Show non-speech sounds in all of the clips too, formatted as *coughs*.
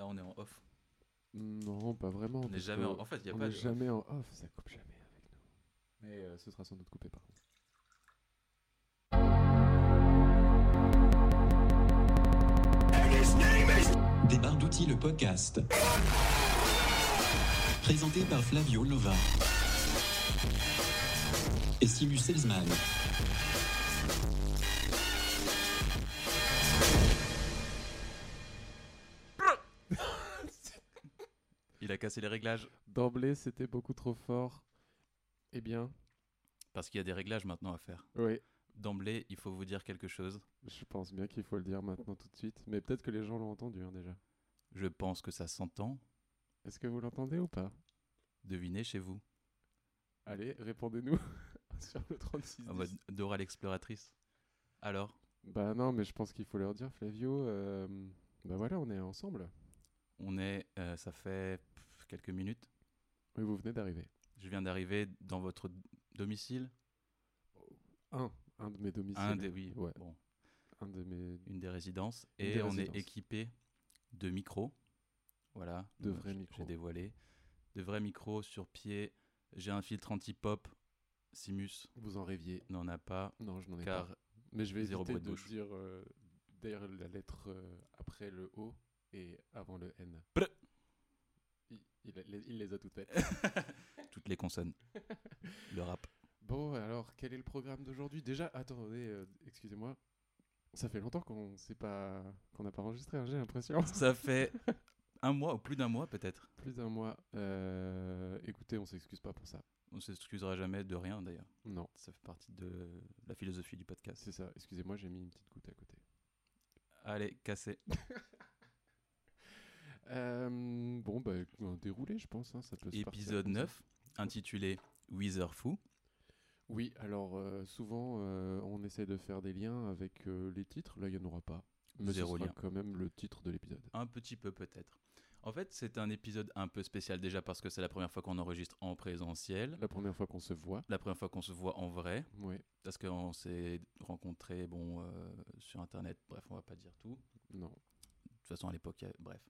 Là, on est en off. Non, pas vraiment. On n'est jamais en... En fait, il n'y a on pas est de... jamais en off, ça coupe jamais avec nous. Mais euh, ce sera sans doute coupé par contre. Des barres d'outils, le podcast. Présenté par Flavio Lova. Et Simus Salesman. Cassé les réglages. D'emblée, c'était beaucoup trop fort. Eh bien, Parce qu'il y a des réglages maintenant à faire. oui, D'emblée, il faut vous dire quelque chose. je pense bien qu'il faut le dire maintenant tout de suite. Mais peut-être que les gens l'ont entendu hein, déjà. Je pense que ça s'entend. Est-ce que vous l'entendez ou pas? Devinez chez vous. Allez, répondez-nous *laughs* sur le 36. En mode Dora l'exploratrice. Alors? Bah non, mais je pense qu'il faut leur dire, Flavio. euh, Bah voilà, on est ensemble. On est... euh, ça fait quelques minutes. Oui, vous venez d'arriver. Je viens d'arriver dans votre domicile. Un, un de mes domiciles. Un des... Oui, Ouais, bon. un de mes... Une des résidences. Une Et des on résidences. est équipé de micros. Voilà. De vrais micros. J'ai dévoilé. De vrais micros sur pied. J'ai un filtre anti-pop. Simus Vous en rêviez. n'en a pas. Non, je n'en ai Car pas. Mais je vais zéro éviter de de dire euh, derrière la lettre euh, après le O et avant le N. Il, les a toutes faites. *laughs* toutes les consonnes. Le rap. bon, alors, quel est le programme d'aujourd'hui? Déjà, attendez, euh, excusez-moi. Ça fait longtemps qu'on sait pas qu'on n'a pas enregistré, hein, j'ai l'impression. *laughs* Ça fait *laughs* un mois ou plus d'un mois peut-être. Plus d'un mois. Euh, écoutez, on s'excuse pas pour ça. On s'excusera jamais de rien d'ailleurs. Non, Ça fait partie de la philosophie du podcast. c'est ça. Excusez-moi, j'ai mis une petite goutte à côté. Allez, cassez. Euh, bon, bah, dérouler, je pense. hein, ça peut Épisode comme ça. 9, intitulé Wither Fou. Oui, alors euh, souvent euh, on essaie de faire des liens avec les titres. Là, il n'y en aura pas. Mais Zéro ce sera lien. quand même le titre de l'épisode. Un petit peu peut-être. En fait, c'est un épisode un peu spécial déjà parce que c'est la première fois qu'on enregistre en présentiel. La première fois qu'on se voit. La première fois qu'on se voit en vrai. Oui, Parce qu'on s'est rencontrés bon, sur Internet. Bref, on va pas dire tout. non. De toute façon, à l'époque, bref.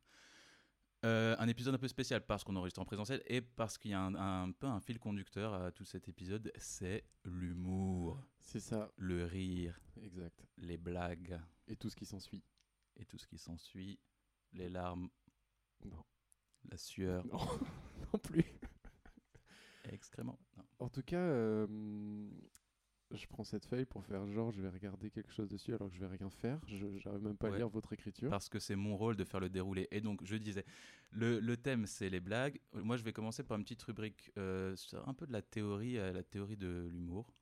Euh, un épisode un peu spécial parce qu'on enregistre en présentiel et parce qu'il y a un, un peu un fil conducteur à tout cet épisode, c'est l'humour, C'est ça, le rire, exact. les blagues Et tout ce qui s'ensuit. et tout ce qui s'ensuit, les larmes, Non. la sueur, Non, *laughs* non plus. excrément. Non. En tout cas, euh, je prends cette feuille pour faire genre je vais regarder quelque chose dessus alors que je vais rien faire. Je n'arrive même pas à lire votre écriture. Parce que c'est mon rôle de faire le déroulé. Et donc, je disais, le, le thème, c'est les blagues. Moi, je vais commencer par une petite rubrique euh, un peu de la théorie, euh, la théorie de l'humour.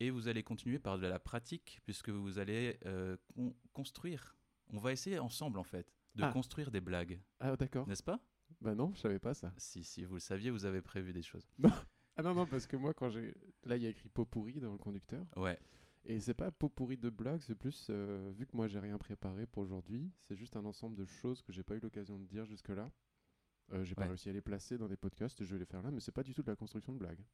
Et vous allez continuer par de la pratique, puisque vous allez euh, con- construire. On va essayer ensemble, en fait, de Ah. construire des blagues. Ah d'accord. N'est-ce pas? Bah non, je savais pas ça. si, si vous le saviez, vous avez prévu des choses. *laughs* Ah non, non, parce que moi, quand j'ai. Là, il y a écrit pot pourri dans le conducteur. Ouais, Et c'est pas pot pourri de blagues, c'est plus. euh, vu que moi, j'ai rien préparé pour aujourd'hui, c'est juste un ensemble de choses que j'ai pas eu l'occasion de dire jusque-là. Euh, j'ai pas Ouais. réussi à les placer dans des podcasts, je vais les faire là, mais c'est pas du tout de la construction de blagues.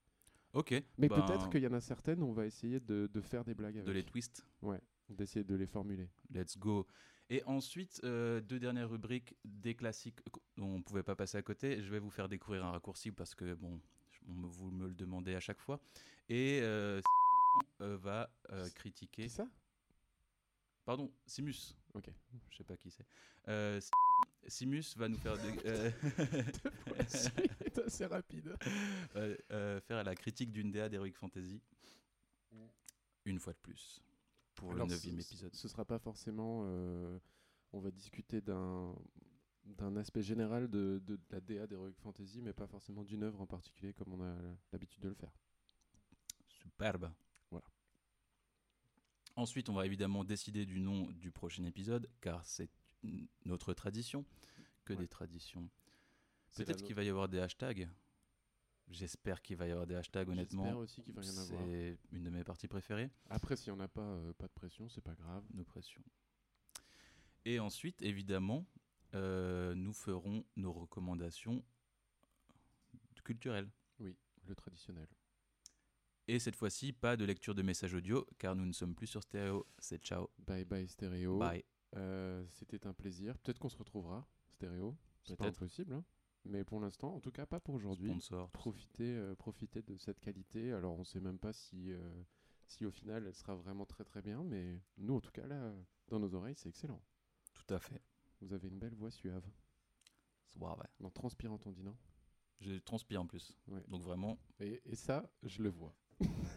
ok. Mais Ben, peut-être qu'il y en a certaines, on va essayer de, de faire des blagues avec. De les twist. Ouais, d'essayer de les formuler. Let's go. Et ensuite, euh, deux dernières rubriques, des classiques dont on ne pouvait pas passer à côté. Je vais vous faire découvrir un raccourci parce que, bon, on me- vous me le demandez à chaque fois. Et euh, euh, va euh, critiquer. Qui ça? Pardon, Simus. Ok. Je sais pas qui c'est. Euh, Simus va nous faire, des- euh, *laughs* c'est assez rapide. *laughs* faire la critique d'une DA d'Heroic Fantasy. Une fois de plus. Pour Alors, le neuvième épisode. Ce sera pas forcément. on va discuter d'un d'un aspect général de, de- de la DA d'Heroic Fantasy, mais pas forcément d'une œuvre en particulier comme on a l'habitude de le faire. Superbe. Voilà. Ensuite, on va évidemment décider du nom du prochain épisode, car c'est notre tradition. Que Ouais. des traditions. Peut-être qu'il va y avoir des hashtags. J'espère qu'il va y avoir des hashtags, J'espère honnêtement. aussi qu'il va y en avoir. C'est une de mes parties préférées, Après, s'il n'y en a pas, euh, pas de pression, c'est pas grave. nos pressions. Et ensuite, évidemment, euh, nous ferons nos recommandations culturelles. Oui, le traditionnel. Et cette fois-ci, pas de lecture de messages audio, car nous ne sommes plus sur stéréo. C'est ciao. Bye bye stéréo. Bye. Euh, C'était un plaisir. Peut-être qu'on se retrouvera stéréo. C'est pas Peut-être. impossible, hein. mais pour l'instant, en tout cas pas pour aujourd'hui. Profitez, euh, profitez de cette qualité. Alors on sait même pas si, euh, si au final elle sera vraiment très très bien, mais nous en tout cas là, dans nos oreilles, c'est excellent. Tout à fait. Vous avez une belle voix suave. Suave. Non, transpirant, on dit non? Je transpire en plus. Ouais. Donc vraiment. et, et ça, je le vois.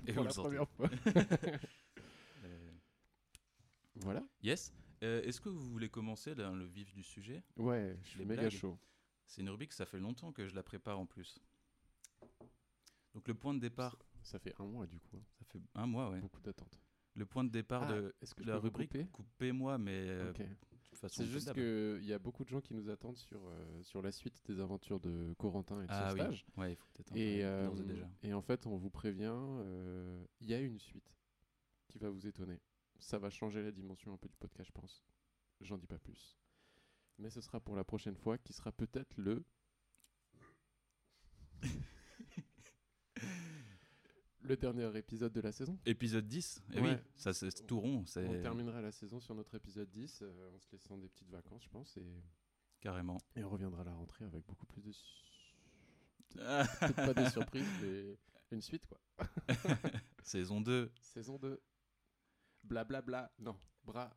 Et *laughs* pour la première fois. *laughs* Euh, voilà. Yes. Euh, Est-ce que vous voulez commencer dans le vif du sujet? Ouais, je suis Les méga blagues. chaud. C'est une rubrique, ça fait longtemps que je la prépare en plus. Donc le point de départ, Ça fait un mois du coup. hein. ça fait un mois, ouais. Beaucoup d'attentes. Le point de départ Ah, de que la rubrique, coupez-moi, mais euh, C'est juste qu'il y a beaucoup de gens qui nous attendent sur, euh, sur la suite des aventures de Corentin et de Ah son oui, stage. ouais, il faut peut-être Et, euh, et déjà. et en fait, on vous prévient, euh, il y a une suite qui va vous étonner. Ça va changer la dimension un peu du podcast, je pense. J'en dis pas plus. Mais ce sera pour la prochaine fois, qui sera peut-être le. *laughs* le dernier épisode de la saison. Épisode 10 Eh oui, ça c'est tout rond, On terminera la saison sur notre épisode 10 euh, en se laissant des petites vacances, je pense, et, carrément. et on reviendra à la rentrée avec beaucoup plus de. *laughs* Peut-être pas des surprises, mais une suite, quoi. *laughs* Saison 2. Saison 2. Blablabla. Non, bras.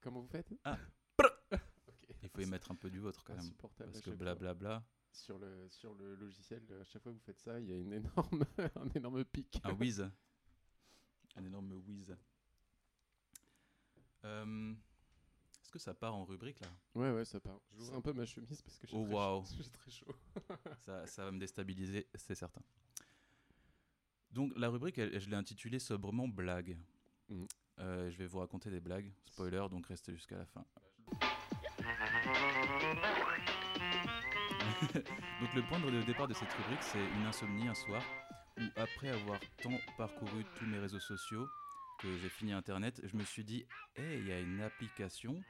Comment vous faites? Ah. *laughs* Il faut y mettre un peu du vôtre quand même. Parce que chaque fois. blablabla. Sur le, sur le logiciel, à chaque fois que vous faites ça, il y a une énorme, *laughs* un énorme pic. Un whiz. Un énorme whiz. Euh, Est-ce que ça part en rubrique là? Ouais, ouais, ça part. J'ouvre Ça- un peu ma chemise parce que j'ai Oh, très. *laughs* J'ai très chaud. ça, ça va me déstabiliser, c'est certain. Donc la rubrique, elle- je l'ai intitulée sobrement blague. Mhm. Euh, je vais vous raconter des blagues. Spoiler, donc restez jusqu'à la fin. *laughs* donc le point de départ de cette rubrique, c'est une insomnie un soir où après avoir tant parcouru tous mes réseaux sociaux que j'ai fini Internet, je me suis dit, hey, il y a une application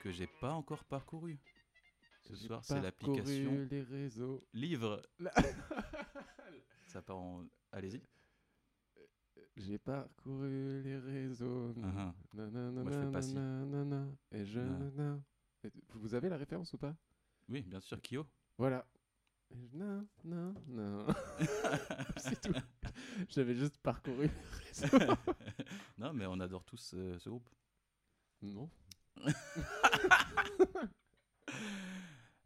que j'ai pas encore parcourue. Ce soir, c'est l'application les réseaux. Livre. *laughs* Ça part en... Allez-y. J'ai parcouru les réseaux. Uh-huh. nanana, Moi, je fais pas si. nanana, Et je. Ah. Vous avez la référence ou pas? Oui, bien sûr, Kyo. Voilà. Je- Non, non, non. *laughs* C'est tout. J'avais juste parcouru *laughs* non, mais on adore tous euh, ce groupe. non. *laughs*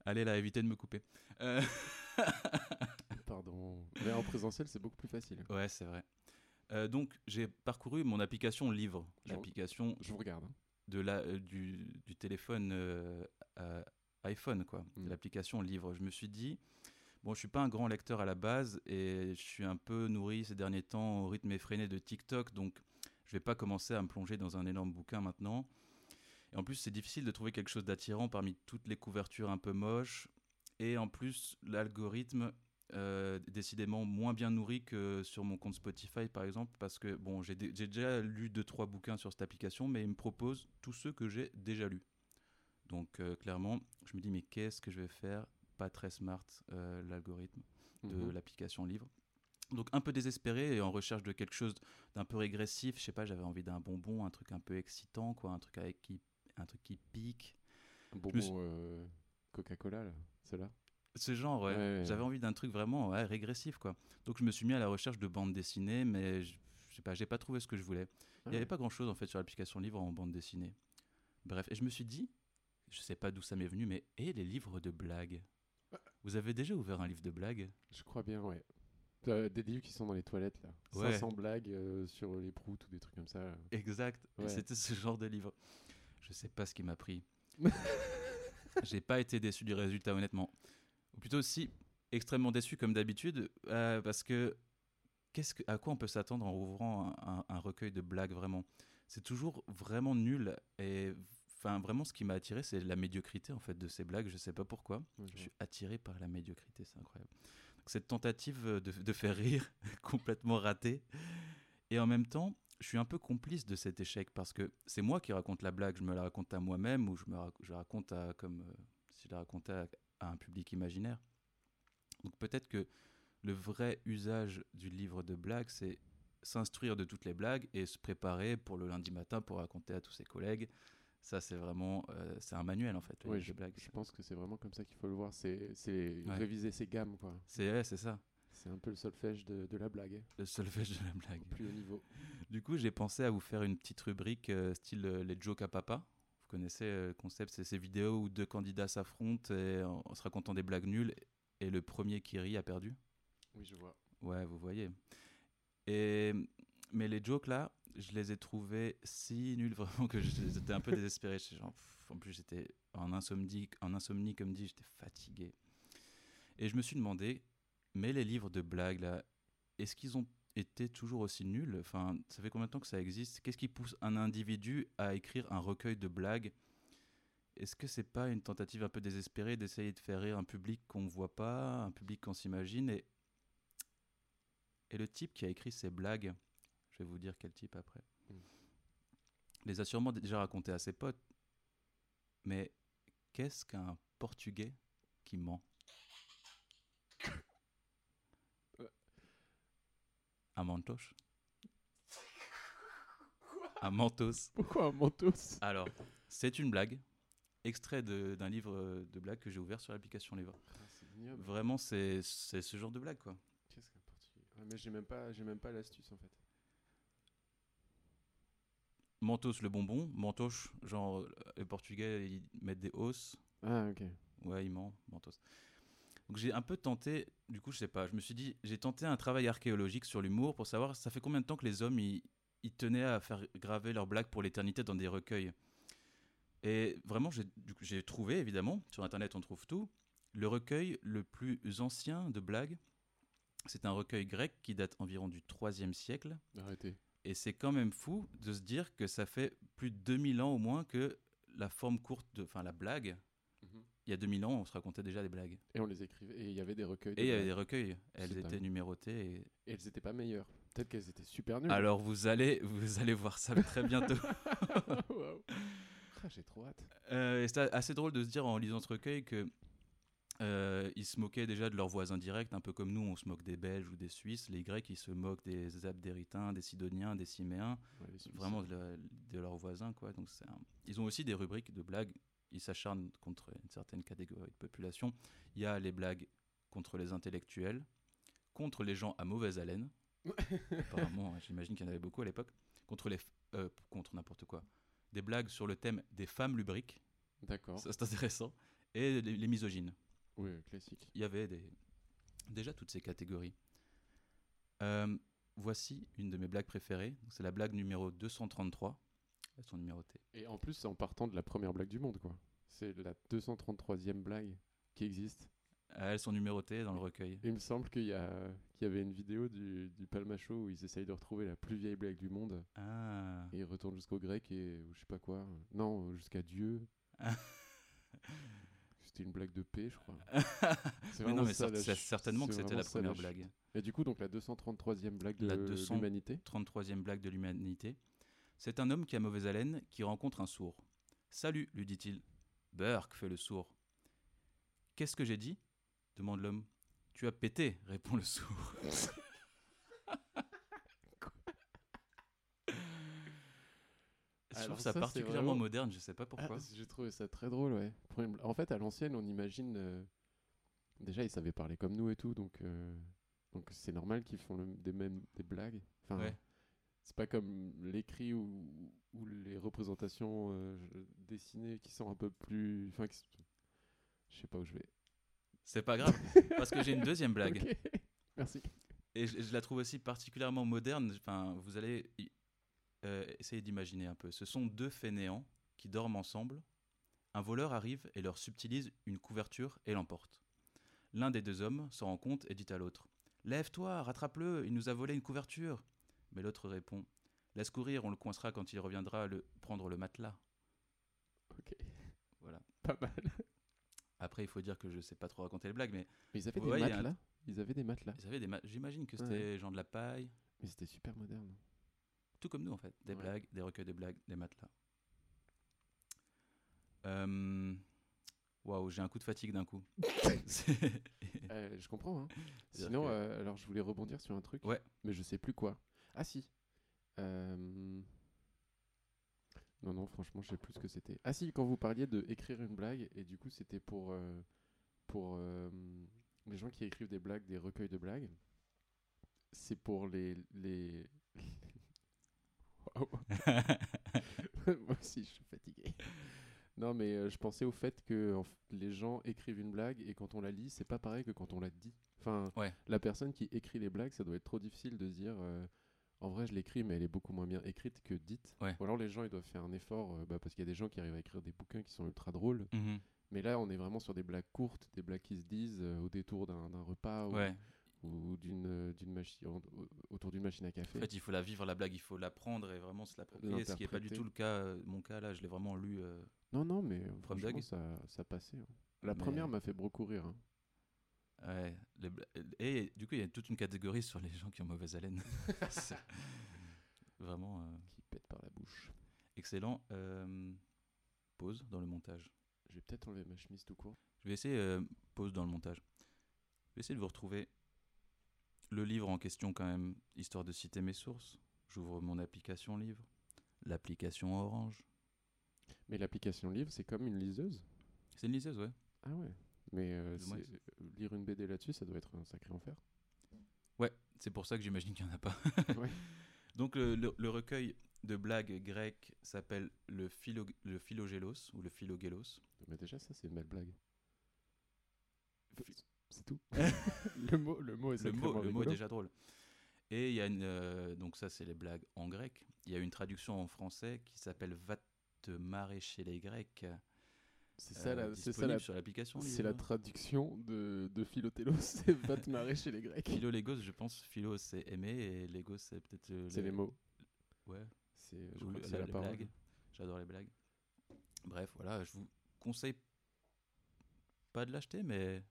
Allez là, évitez de me couper. Euh, Pardon. Mais en présentiel, c'est beaucoup plus facile. ouais, c'est vrai. Euh, donc, j'ai parcouru mon application Livre, Je- l'application Je vous regarde. hein. de la, euh, du, du téléphone iPhone, quoi, de Mm. l'application Livre. Je me suis dit, bon, je suis pas un grand lecteur à la base et je suis un peu nourri ces derniers temps au rythme effréné de TikTok, donc je vais pas commencer à me plonger dans un énorme bouquin maintenant. Et en plus, c'est difficile de trouver quelque chose d'attirant parmi toutes les couvertures un peu moches. Et en plus, l'algorithme euh, est décidément moins bien nourri que sur mon compte Spotify, par exemple, parce que bon, j'ai dé- j'ai déjà lu deux trois bouquins sur cette application, mais il me propose tous ceux que j'ai déjà lus. Donc euh, clairement, je me dis mais qu'est-ce que je vais faire Pas très smart euh, l'algorithme de Mhm. l'application livre? Donc un peu désespéré et en recherche de quelque chose d'un peu régressif. Je sais pas, j'avais envie d'un bonbon, un truc un peu excitant, quoi, un truc avec qui, un truc qui pique. Un bonbon euh, Coca-Cola, là Ce genre, ouais. J'avais ouais. envie d'un truc vraiment ouais, régressif, quoi. Donc je me suis mis à la recherche de bandes dessinées, mais je sais pas, j'ai pas trouvé ce que je voulais. Il n'y avait pas grand chose en fait sur l'application livre en bande dessinée. Bref, et je me suis dit, je sais pas d'où ça m'est venu, mais et les livres de blagues Vous avez déjà ouvert un livre de blagues? Je crois bien, ouais. Euh, des livres qui sont dans les toilettes, là. Ouais. 500 blagues euh, sur les proutes ou des trucs comme ça. Exact. Ouais. C'était ce genre de livre. Je sais pas ce qui m'a pris. *laughs* J'ai pas été déçu du résultat, honnêtement. Ou plutôt si extrêmement déçu comme d'habitude, euh, parce que qu'est-ce que, à quoi on peut s'attendre en ouvrant un, un- un recueil de blagues vraiment? C'est toujours vraiment nul et enfin vraiment ce qui m'a attiré c'est la médiocrité en fait de ces blagues. Je sais pas pourquoi. Je suis attiré par la médiocrité, c'est incroyable. Donc, cette tentative de, de faire rire, *laughs* complètement ratée. Et en même temps, je suis un peu complice de cet échec parce que c'est moi qui raconte la blague. Je me la raconte à moi-même ou je me rac- je la raconte à, comme euh, si je la racontais à, à un public imaginaire. Donc peut-être que le vrai usage du livre de blagues, c'est s'instruire de toutes les blagues et se préparer pour le lundi matin pour raconter à tous ses collègues. Ça, c'est vraiment. euh, c'est un manuel en fait. Oui, je, blagues. je pense que c'est vraiment comme ça qu'il faut le voir. C'est c'est Ouais. réviser ses gammes, quoi. C'est ouais, c'est ça, C'est un peu le solfège de, de la blague, le solfège de la blague. au plus haut niveau. *laughs* Du coup, j'ai pensé à vous faire une petite rubrique euh, style euh, les jokes à papa. Vous connaissez le concept, c'est ces vidéos où deux candidats s'affrontent et en, en se racontant des blagues nulles et le premier qui rit a perdu. Oui, je vois. Ouais, vous voyez. Et mais les jokes là, je les ai trouvés si nuls *laughs* vraiment que j'étais un peu désespéré. En plus, j'étais en insomnie, en insomnie comme dit, j'étais fatigué. Et je me suis demandé, mais les livres de blagues est-ce qu'ils ont été toujours aussi nuls? Enfin, ça fait combien de temps que ça existe? Qu'est-ce qui pousse un individu à écrire un recueil de blagues? Est-ce que c'est pas une tentative un peu désespérée d'essayer de faire rire un public qu'on ne voit pas, un public qu'on s'imagine? Et le type qui a écrit ces blagues, je vais vous dire quel type après, les a sûrement déjà raconté à ses potes. Mais qu'est-ce qu'un Portugais qui ment. Un mantoche Un mentos. Pourquoi un mentos? Alors, c'est une blague, extrait d'un livre euh, de blagues que j'ai ouvert sur l'application Livre. Ah, ignoble. Vraiment, c'est ce genre de blague, quoi. Qu'est-ce qu'un portugais? Ouais, Mais j'ai même pas, j'ai même pas l'astuce en fait. Mentos le bonbon, mentoche, genre euh, les Portugais ils mettent des hausses, Ah, ok. ouais ils mentent, mentos. Donc j'ai un peu tenté, du coup je sais pas, je me suis dit, j'ai tenté un travail archéologique sur l'humour pour savoir ça fait combien de temps que les hommes ils, ils tenaient à faire graver leurs blagues pour l'éternité dans des recueils? Et vraiment j'ai trouvé évidemment, sur internet on trouve tout, le recueil le plus ancien de blagues, c'est un recueil grec qui date environ du 3e siècle. Arrêtez. Et c'est quand même fou de se dire que ça fait plus de 2000 ans au moins que la forme courte, de, enfin la blague, il y a 2000 ans, on se racontait déjà des blagues. Et on les écrivait. Et il y avait des recueils. de Et il y avait des recueils, elles étaient dingue. numérotées. et- Et elles étaient pas meilleures. Peut-être qu'elles étaient super nulles. Alors vous allez, vous allez voir ça très bientôt. *laughs* *laughs* Waouh. Ah, j'ai trop hâte. Euh, c'est assez drôle de se dire en lisant ce recueil que euh, ils se moquaient déjà de leurs voisins directs, un peu comme nous, on se moque des Belges ou des Suisses. Les Grecs, ils se moquent des Abdéritains, des Sidoniens, des Ciméens. Ouais, vraiment de, la- de leurs voisins quoi. Donc un- ils ont aussi des rubriques de blagues. Ils s'acharnent contre une certaine catégorie de population. Il y a les blagues contre les intellectuels contre les gens à mauvaise haleine. *laughs* Apparemment j'imagine qu'il y en avait beaucoup à l'époque. Contre les euh, contre n'importe quoi. Des blagues sur le thème des femmes lubriques. D'accord. ça c'est intéressant. Et les, les misogynes Oui, classique. il y avait des, déjà toutes ces catégories. Euh, voici une de mes blagues préférées. C'est la blague numéro 233. Elles sont numérotées. Et en plus, c'est en partant de la première blague du monde, quoi. C'est la 233e blague qui existe. Ah, Elles sont numérotées dans le recueil. Il me semble qu'il y, a... qu'il y avait une vidéo du, du Palmacho où ils essayent de retrouver la plus vieille blague du monde. Ah. Et ils retournent jusqu'au grec et ou je sais pas quoi. Non, jusqu'à Dieu. Ah. *laughs* C'était une blague de paix, je crois. *laughs* Mais non, vraiment mais ça, la certainement que c'était la première blague. Et du coup, donc la 233e blague de La 200 l'humanité. 33e blague de l'humanité. C'est un homme qui a mauvaise haleine qui rencontre un sourd. Salut, lui dit-il. Burke, fait le sourd. Qu'est-ce que j'ai dit? demande l'homme. Tu as pété, répond le sourd. *laughs* Je Alors trouve ça, particulièrement vraiment- moderne, je sais pas pourquoi. Ah, J'ai trouvé ça très drôle, ouais. En fait, à l'ancienne, on imagine. euh, Déjà, ils savaient parler comme nous et tout, donc euh, donc c'est normal qu'ils font le- des mêmes des blagues. Enfin, Ouais. c'est pas comme l'écrit ou, ou les représentations euh, dessinées qui sont un peu plus. Enfin, qui je sais pas où je vais. C'est pas grave, parce que j'ai une deuxième *laughs* blague. Merci. Et je, je la trouve aussi particulièrement moderne. Enfin, vous allez euh, essayer d'imaginer un peu. Ce sont deux fainéants qui dorment ensemble. Un voleur arrive et leur subtilise une couverture et l'emporte. L'un des deux hommes s'en rend compte et dit à l'autre Lève-toi, rattrape-le, il nous a volé une couverture. Mais l'autre répond Laisse courir, on le coincera quand il reviendra le prendre le matelas. Ok. Voilà. *laughs* Pas mal. Après, il faut dire que je sais pas trop raconter les blagues, mais Mais ils avaient Ouais, des matelas. Ils avaient des matelas. ils avaient des ma- j'imagine que c'était Ouais. genre de la paille. Mais c'était super moderne. Tout comme nous, en fait. Des Ouais. blagues, des recueils de blagues, des matelas. Euh, Waouh, j'ai un coup de fatigue d'un coup. *laughs* Euh, je comprends. Hein. Sinon, que- euh, alors je voulais rebondir sur un truc. Ouais. Mais je sais plus quoi. Ah si. Euh, Non, non, franchement, je sais plus ce que c'était. Ah si, quand vous parliez de écrire une blague, et du coup, c'était pour, pour les gens qui écrivent des blagues, des recueils de blagues. C'est pour les... les... Waouh. *laughs* Moi aussi, je suis fatigué. Non, mais euh, je pensais au fait que en les gens écrivent une blague, et quand on la lit, c'est pas pareil que quand on la dit. Enfin, Ouais. la personne qui écrit les blagues, ça doit être trop difficile de se dire... euh, en vrai, je l'écris, mais elle est beaucoup moins bien écrite que dite. Ouais. Ou alors les gens, ils doivent faire un effort, euh, bah, parce qu'il y a des gens qui arrivent à écrire des bouquins qui sont ultra drôles. Mhm. Mais là, on est vraiment sur des blagues courtes, des blagues qui se disent euh, au détour d'un d'un repas ou, Ouais. Ou d'une euh, d'une machine au- au- autour d'une machine à café. En fait, il faut la vivre, la blague, il faut l'apprendre et vraiment se l'approprier, ce qui n'est pas du tout le cas. euh, Mon cas, là, je l'ai vraiment lu. euh, non, non, mais franchement, ça, ça passait. hein. La Mais- première m'a fait beaucoup rire. hein. ouais, les Et du coup, il y a toute une catégorie sur les gens qui ont mauvaise haleine. *laughs* Vraiment euh, Qui pète par la bouche. excellent. Euh, pause dans le montage. Je vais peut-être enlever ma chemise tout court. Je vais essayer, pause dans le montage. Je vais essayer de vous retrouver le livre en question quand même, histoire de citer mes sources. J'ouvre mon application livre, l'application Orange. Mais l'application livre, c'est comme une liseuse? C'est une liseuse, ouais. Ah ouais. Mais euh, c'est- lire une BD là-dessus, ça doit être un sacré enfer. Ouais, c'est pour ça que j'imagine qu'il n'y en a pas. *laughs* Ouais. *laughs* Donc le, le- le recueil de blagues grecques s'appelle le, philo, le Philogélos ou le Philogélos. Mais déjà, ça, c'est une belle blague. C'est tout. *laughs* le mot, le mot est Le mot, le mot est déjà drôle. Et il y a une, euh, donc ça c'est les blagues en grec. Il y a une traduction en français qui s'appelle Va te marrer chez les Grecs. C'est ça, euh, la, c'est ça la, sur l'application. c'est la traduction de, de Philotélos. *laughs* C'est va te marrer chez les Grecs. Philo Légos, je pense. Philo c'est aimer et Légos c'est peut-être. euh, C'est les mots. Ouais. C'est, je Ou crois le- que c'est la- parole. J'adore les blagues. Bref, voilà, je vous conseille pas de l'acheter, mais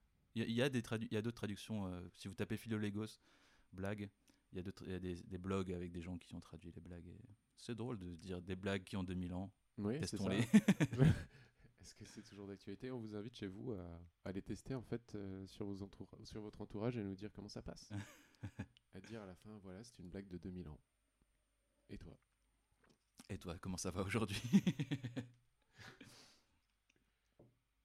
il y, a- des tradu- il y a d'autres traductions. euh, si vous tapez Philolégos, blague, il y a, d'autres- il y a des, des blogs avec des gens qui ont traduit les blagues. et C'est drôle de dire des blagues qui ont 2000 ans. Oui, c'est ça. Testons-les. *laughs* *laughs* Est-ce que c'est toujours d'actualité? On vous invite chez vous à, à les tester en fait euh, sur, vos sur votre entourage et nous dire comment ça passe. *laughs* à dire à la fin, voilà, c'est une blague de 2000 ans. Et toi? Et toi, comment ça va aujourd'hui?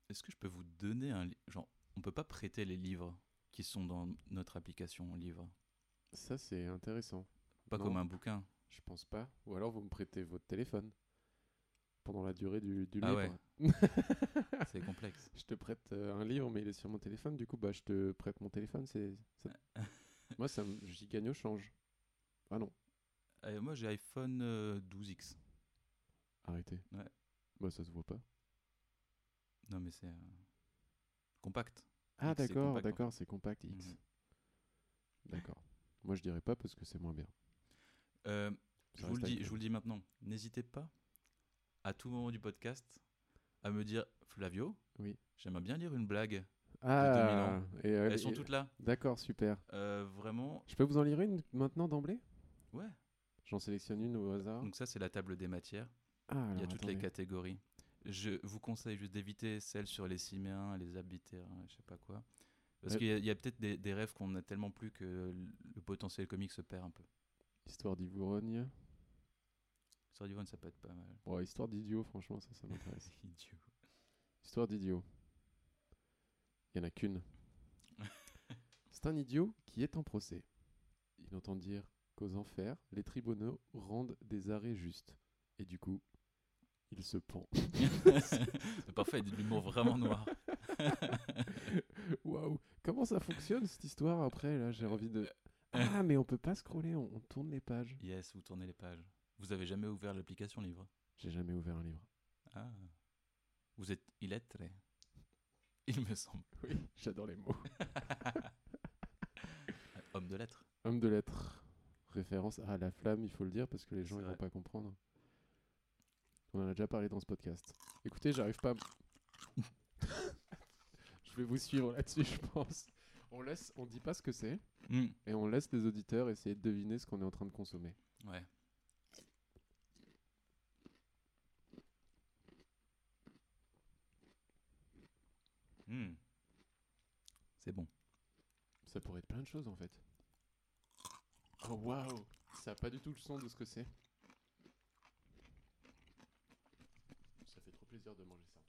Est-ce que je peux vous donner un Genre, on peut pas prêter les livres qui sont dans notre application livre. Ça, c'est intéressant. Pas Non. comme un bouquin. Je pense pas. Ou alors vous me prêtez votre téléphone pendant la durée du, du Ah livre. *laughs* C'est complexe. Je te prête euh, un livre, mais il est sur mon téléphone. Du coup, bah, je te prête mon téléphone. C'est ça- *laughs* Moi, ça, j'y gagne au change. Ah non, Euh, moi, j'ai iPhone euh, 12X. arrêtez. Ouais. Bah, ça se voit pas. Non, mais c'est euh, compact. Ah, d'accord, d'accord, c'est compact X. Mhm. D'accord. Moi, je dirais pas parce que c'est moins bien. Euh, je, vous le dis, iPhone. je vous le dis maintenant. N'hésitez pas, à tout moment du podcast, à me dire Flavio, Oui. j'aimerais bien lire une blague. Ah, et, euh, Elles sont et- toutes là. D'accord, super. Euh, vraiment, Je peux vous en lire une maintenant d'emblée? Ouais. J'en sélectionne une au hasard. Donc, ça, c'est la table des matières. Ah, Il y a toutes attendez. les catégories. Je vous conseille juste d'éviter celles sur les siméens, les habitérins, je sais pas quoi. Parce Ouais. qu'il y a, peut-être des, des rêves qu'on a tellement plus que le potentiel comique se perd un peu. Histoire d'ivrogne. Du One, ça peut être pas mal. Bon, histoire d'idiot, franchement, ça, ça m'intéresse. *laughs* Idiot. Histoire d'idiot. Il n'y en a qu'une. *laughs* C'est un idiot qui est en procès. Il entend dire qu'aux enfers, les tribunaux rendent des arrêts justes. Et du coup, il se pend. *laughs* Parfait, de l'humour vraiment noir. *laughs* Waouh Comment ça fonctionne cette histoire après Là, j'ai envie de. Ah, mais on peut pas scroller, on, on tourne les pages. Yes, vous tournez les pages. Vous avez jamais ouvert l'application livre? J'ai jamais ouvert un livre. Ah. Vous êtes illettré. *laughs* Il me semble. Oui, j'adore les mots. Homme de lettres. Homme de lettres. Référence à la flamme, il faut le dire parce que les gens ils vont pas comprendre. On en a déjà parlé dans ce podcast. Écoutez, j'arrive pas. à *laughs* je vais vous suivre là-dessus, je pense. On laisse, on dit pas ce que c'est Hmm, et on laisse les auditeurs essayer de deviner ce qu'on est en train de consommer. Ouais. Hmm. C'est bon. Ça pourrait être plein de choses en fait. Oh waouh Ça a pas du tout le son de ce que c'est. Plaisir de manger ça.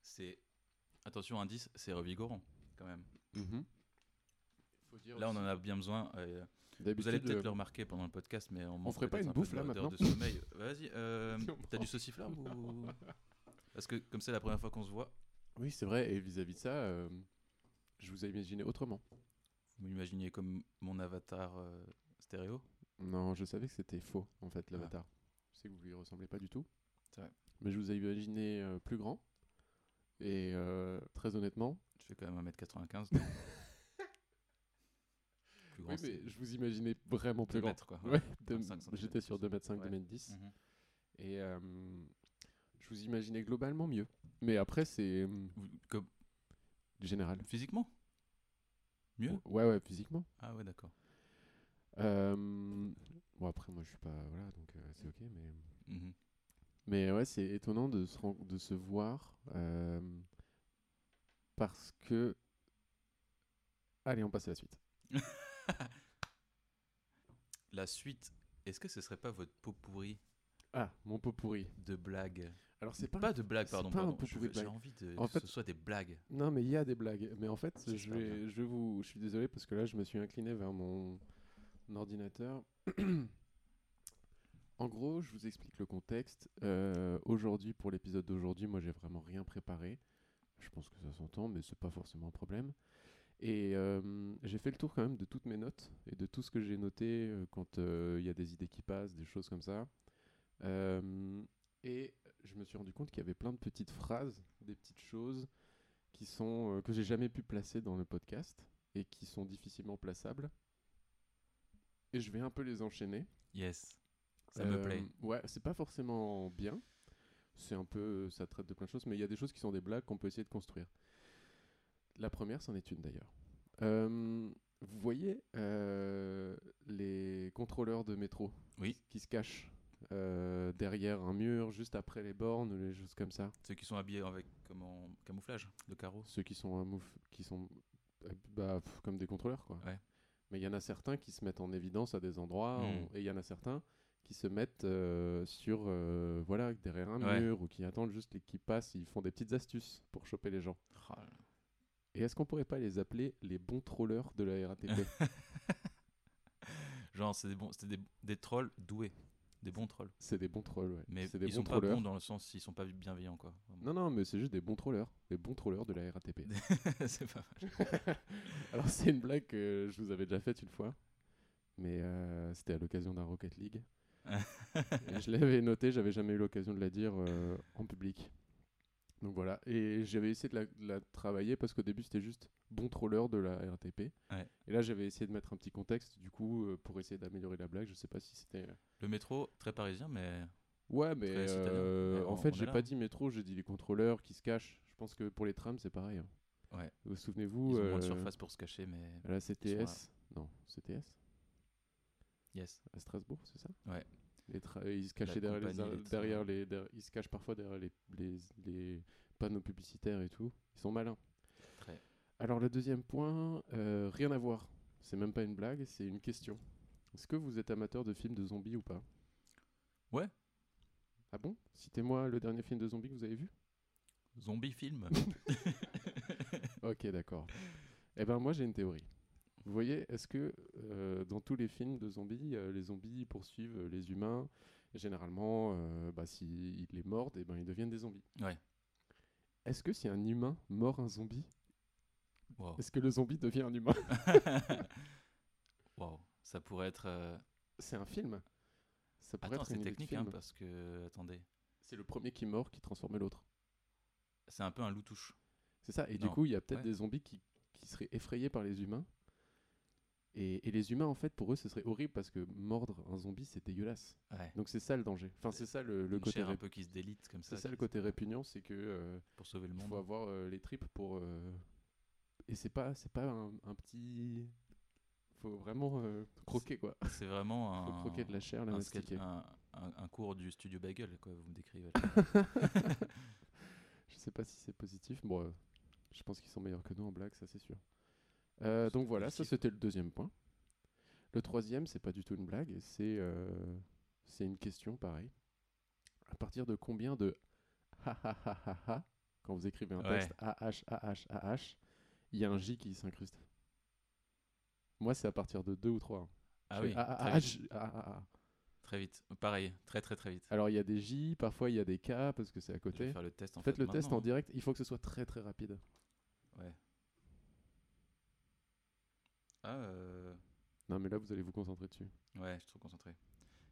C'est. Attention, indice, c'est revigorant quand même. Mhm. Faut dire Là, on en a bien besoin. euh, vous allez peut-être euh, le remarquer pendant le podcast, mais on, manque ferait pas une un bouffe, là, d'heures de maintenant *laughs* sommeil. Vas-y, euh, *laughs* Si on t'as du sauciflard ou. Parce que comme c'est la première fois qu'on se voit, Oui, c'est vrai. Et vis-à-vis de ça, euh, je vous ai imaginé autrement. vous m'imaginez comme mon avatar euh, stéréo? Non, je savais que c'était faux, en fait, Ah. l'avatar. Je sais que vous lui ressemblez pas du tout. C'est vrai. Mais je vous ai imaginé euh, plus grand. Et euh, très honnêtement, Je fais quand même 1m95. donc- *laughs* Plus grand, oui, mais je vous imaginais vraiment plus 2 grand. mètres, quoi. Ouais, de- 25 centimètres, j'étais sur c'est 2m5, Ouais. 2m10. Mhm. Et euh, je vous imaginais globalement mieux. Mais après, c'est euh, comme- général. Physiquement? Mieux? Ouais, ouais, physiquement. Ah ouais, d'accord. Euh, bon, après, moi, je suis pas. Voilà, donc euh, c'est ok, mais. Mhm. Mais ouais, c'est étonnant de se, ren- de se voir euh, parce que. Allez, on passe à la suite. *laughs* La suite, est-ce que ce serait pas votre pot pourri Ah, mon pot pourri. de blagues Alors, c'est pas. Pas de blagues, pardon. pas un pardon. pot Je J'ai envie de, En que fait- ce soit des blagues. Non, mais il y a des blagues. Mais en fait, je vais, je vous. Je suis désolé parce que là, je me suis incliné vers mon ordinateur. *clears throat* en gros, je vous explique le contexte. Euh, aujourd'hui, pour l'épisode d'aujourd'hui, moi, j'ai vraiment rien préparé. Je pense que ça s'entend, mais c'est pas forcément un problème. Et euh, j'ai fait le tour quand même de toutes mes notes et de tout ce que j'ai noté euh, quand il y a des idées qui passent, des choses comme ça. Et je me suis rendu compte qu'il y avait plein de petites phrases, des petites choses qui sont que j'ai jamais pu placer dans le podcast et qui sont difficilement plaçables. Et je vais un peu les enchaîner. Yes, ça me Euh, plaît. Ouais, c'est pas forcément bien. C'est un peu, ça traite de plein de choses, mais il y a des choses qui sont des blagues qu'on peut essayer de construire. La première, c'en est une d'ailleurs. Euh, vous voyez euh, les contrôleurs de métro Oui. qui se cachent euh, derrière un mur, juste après les bornes, ou les choses comme ça? Ceux qui sont habillés avec comment, camouflage, le carreau. Ceux qui sont, mouf- qui sont euh, bah, pff, comme des contrôleurs, quoi. Ouais. Mais il y en a certains qui se mettent en évidence à des endroits, Mm. en- et il y en a certains qui se mettent euh, sur, euh, voilà, derrière un Ouais. mur, ou qui attendent juste qui passent, ils font des petites astuces pour choper les gens. Oh. Et est-ce qu'on pourrait pas les appeler les bons trollers de la RATP *laughs* Genre, c'est des, bons, c'est des, des trolls doués. Des bons trolls. C'est des bons trolls, ouais. Mais des ils bons sont pas bons dans le sens ils sont pas bienveillants, quoi. Vraiment. Non, non, mais c'est juste des bons trollers. Les bons trollers de la RATP. *laughs* c'est pas mal. *laughs* Alors, c'est une blague que je vous avais déjà faite une fois. Mais euh, c'était à l'occasion d'un Rocket League. Je l'avais noté, j'avais jamais eu l'occasion de la dire euh, en public. Donc voilà. Et j'avais essayé de la, de la travailler parce qu'au début, c'était juste bon troller de la. Ouais. Et là, j'avais essayé de mettre un petit contexte, du coup, euh, pour essayer d'améliorer la blague. Je sais pas si c'était. Le métro, très parisien, mais Ouais, mais euh, en on- fait, j'ai pas dit métro, j'ai dit les contrôleurs qui se cachent. Je pense que pour les trams, c'est pareil. hein. Ouais. Vous ils souvenez-vous ont moins de euh, surface pour se cacher, mais La Ils CTS Non, CTS yes. à Strasbourg, c'est ça? Ouais. Les ils se cachaient derrière, les, compagnie ar- des trains. derrière les, derrière- ils se cachent parfois derrière les, les, les panneaux publicitaires et tout. Ils sont malins. Très. Alors le deuxième point, euh, rien à voir. C'est même pas une blague, c'est une question. Est-ce que vous êtes amateur de films de zombies ou pas? Ouais. Ah bon? Citez-moi le dernier film de zombies que vous avez vu Zombie film. *laughs* Ok, d'accord. Eh ben moi j'ai une théorie. Vous voyez, est-ce que euh, dans tous les films de zombies, euh, les zombies poursuivent les humains et généralement, euh, bah, s'ils les mordent, eh ben, ils deviennent des zombies. Ouais. Est-ce que si un humain mord un zombie, Wow. est-ce que le zombie devient un humain? *laughs* Wow. Ça pourrait être. euh, C'est un film. Ça pourrait Attends, c'est technique, hein, parce que. Attendez. C'est le premier qui mord qui transforme l'autre. C'est un peu un loup-touche. C'est ça. Et du coup, il y a peut-être Ouais. des zombies qui, qui seraient effrayés par les humains. Et, et les humains, en fait, pour eux, ce serait horrible parce que mordre un zombie, c'est dégueulasse. Ouais. Donc c'est ça le danger. Enfin, c'est ça le, le Une côté. chair un peu qui se délite comme ça. C'est ça le côté répugnant, c'est que euh, Pour sauver le il monde. faut avoir euh, les tripes pour. euh, Et c'est pas, c'est pas un, un petit. Faut vraiment croquer quoi. C'est vraiment un. *laughs* Faut croquer de la chair, la un, mastiquer. un, un- cours du studio Bagel, quoi, vous me décrivez. *laughs* *laughs* Je sais pas si c'est positif. Bon, je pense qu'ils sont meilleurs que nous en blague, ça c'est sûr. Euh, donc voilà, ça c'était le deuxième point. Le troisième, c'est pas du tout une blague, c'est euh, c'est une question pareil. À partir de combien de *laughs* ha ha ha ha ha, quand vous écrivez un texte AH, AH, AH, il y a un J qui s'incruste? Moi, c'est à partir de 2 ou 3. Ah oui, Ah, très, ah, vite, H, ah, très vite. Pareil, très très très vite. Alors, il y a des J, parfois il y a des K parce que c'est à Je vais côté. faire le test en Faites fait le test en hein. direct, il faut que ce soit très très rapide. Ouais. Ah, euh, Non, mais là, vous allez vous concentrer dessus. ouais, je suis trop concentré.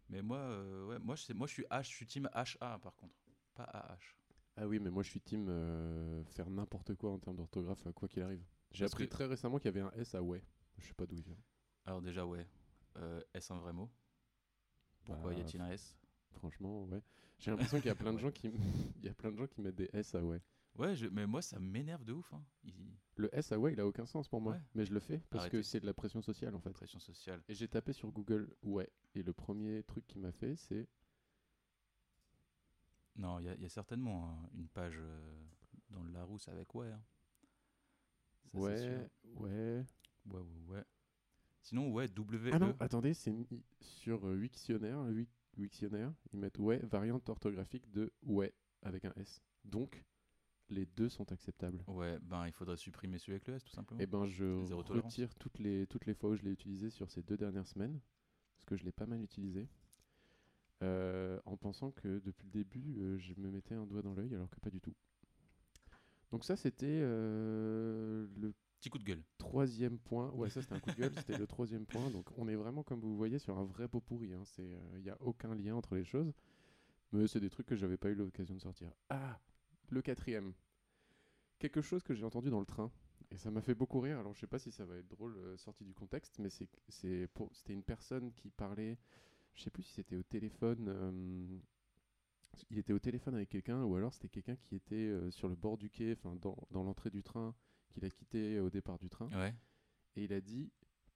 Mais moi, euh, ouais, moi, je moi, je suis H, je suis team HA par contre, pas AH. Ah oui, mais moi, je suis team euh, faire n'importe quoi en termes d'orthographe, quoi qu'il arrive. J'ai appris que- très récemment qu'il y avait un S à ouais. Je sais pas d'où il vient. Alors déjà, ouais. Euh, est-ce un vrai mot Pourquoi y Bah, a-t-il un S? Franchement, ouais. J'ai l'impression qu'il y a plein de *laughs* gens qui *laughs* il y a plein de gens qui mettent des S à ouais. Ouais, je- mais moi, ça m'énerve de ouf. Hein. Il- Le S à ouais, il a aucun sens pour moi, Ouais. mais je le fais parce que c'est de la pression sociale en fait. Pression sociale. Et j'ai tapé sur Google ouais et le premier truc qui m'a fait c'est Non, il y, a- il y a certainement hein, une page euh, dans le Larousse avec ouais. hein. Ça, ouais, ouais. Ouais, ouais, ouais. Sinon, ouais, W. Ah non, attendez, c'est mis sur euh, Wiktionnaire, le Wiktionnaire, ils mettent ouais variante orthographique de ouais avec un S. Donc les deux sont acceptables. Ouais, ben il faudrait supprimer celui avec le S tout simplement. Eh ben, je retire toutes les, toutes les fois où je l'ai utilisé sur ces deux dernières semaines, parce que je l'ai pas mal utilisé, euh, en pensant que depuis le début, euh, je me mettais un doigt dans l'œil, alors que pas du tout. Donc ça, c'était euh, le Petit coup de gueule. troisième point. Ouais, ça, c'était un coup de gueule, *laughs* c'était le troisième point. Donc on est vraiment, comme vous voyez, sur un vrai pot pourri. Il n'y a aucun lien entre les choses, mais c'est des trucs que j'avais pas eu l'occasion de sortir. Ah, le quatrième. Quelque chose que j'ai entendu dans le train. Et ça m'a fait beaucoup rire. Alors, je sais pas si ça va être drôle euh, sorti du contexte, mais c'était une personne qui parlait. Je sais plus si c'était au téléphone. euh, il était au téléphone avec quelqu'un, ou alors c'était quelqu'un qui était euh, sur le bord du quai, enfin dans, dans l'entrée du train, qu'il a quitté au départ du train. Ouais. Et il a dit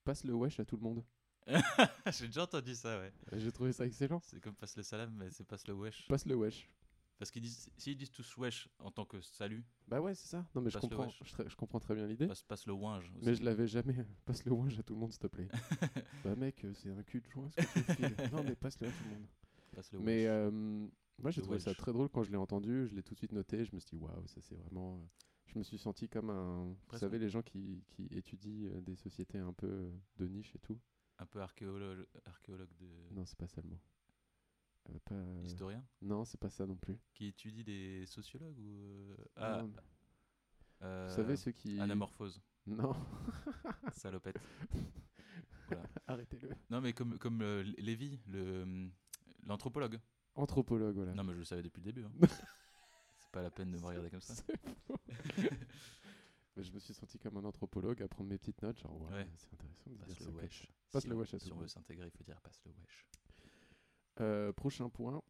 passe le wesh à tout le monde. *laughs* J'ai déjà entendu ça, ouais. J'ai trouvé ça excellent. C'est comme passe le salam, mais c'est passe le wesh. Passe le wesh. Parce qu'ils disent, s'ils disent tous wesh en tant que salut, Bah ouais, c'est ça. Non, mais je comprends, je, comprends très bien l'idée. passe, passe le winge. Aussi. Mais je l'avais jamais. *laughs* Passe le wesh à tout le monde, s'il te plaît. *laughs* bah mec, euh, c'est un cul de joint, ce que tu me files. Non, mais passe le à tout le monde. Passe le Mais euh, moi, j'ai trouvé ça très drôle quand je l'ai entendu. Je l'ai tout de suite noté. Je me suis dit, waouh, ça c'est vraiment. euh, Je me suis senti comme un. Vous savez, les gens qui, qui étudient des sociétés un peu de niche et tout. Un peu archéologue, archéologue de. Non, c'est pas mot. Euh, pas, euh, Historien Non, c'est pas ça non plus. Qui étudie des sociologues ou. euh, Ah, Non, euh, Vous savez, ceux qui. Anamorphose, Non, *laughs* salopette. *laughs* arrêtez-le. Non, mais comme, comme Lévy, le, l'anthropologue. Anthropologue, voilà. Non, mais je le savais depuis le début. hein. *laughs* c'est pas la peine de me regarder comme ça. Je me suis senti comme un anthropologue à prendre mes petites notes, genre ouais, Ouais. c'est intéressant de Passe dire le wesh. Passe Si le wesh à tout Si on veut s'intégrer, il faut dire passe le wesh. Euh, prochain point.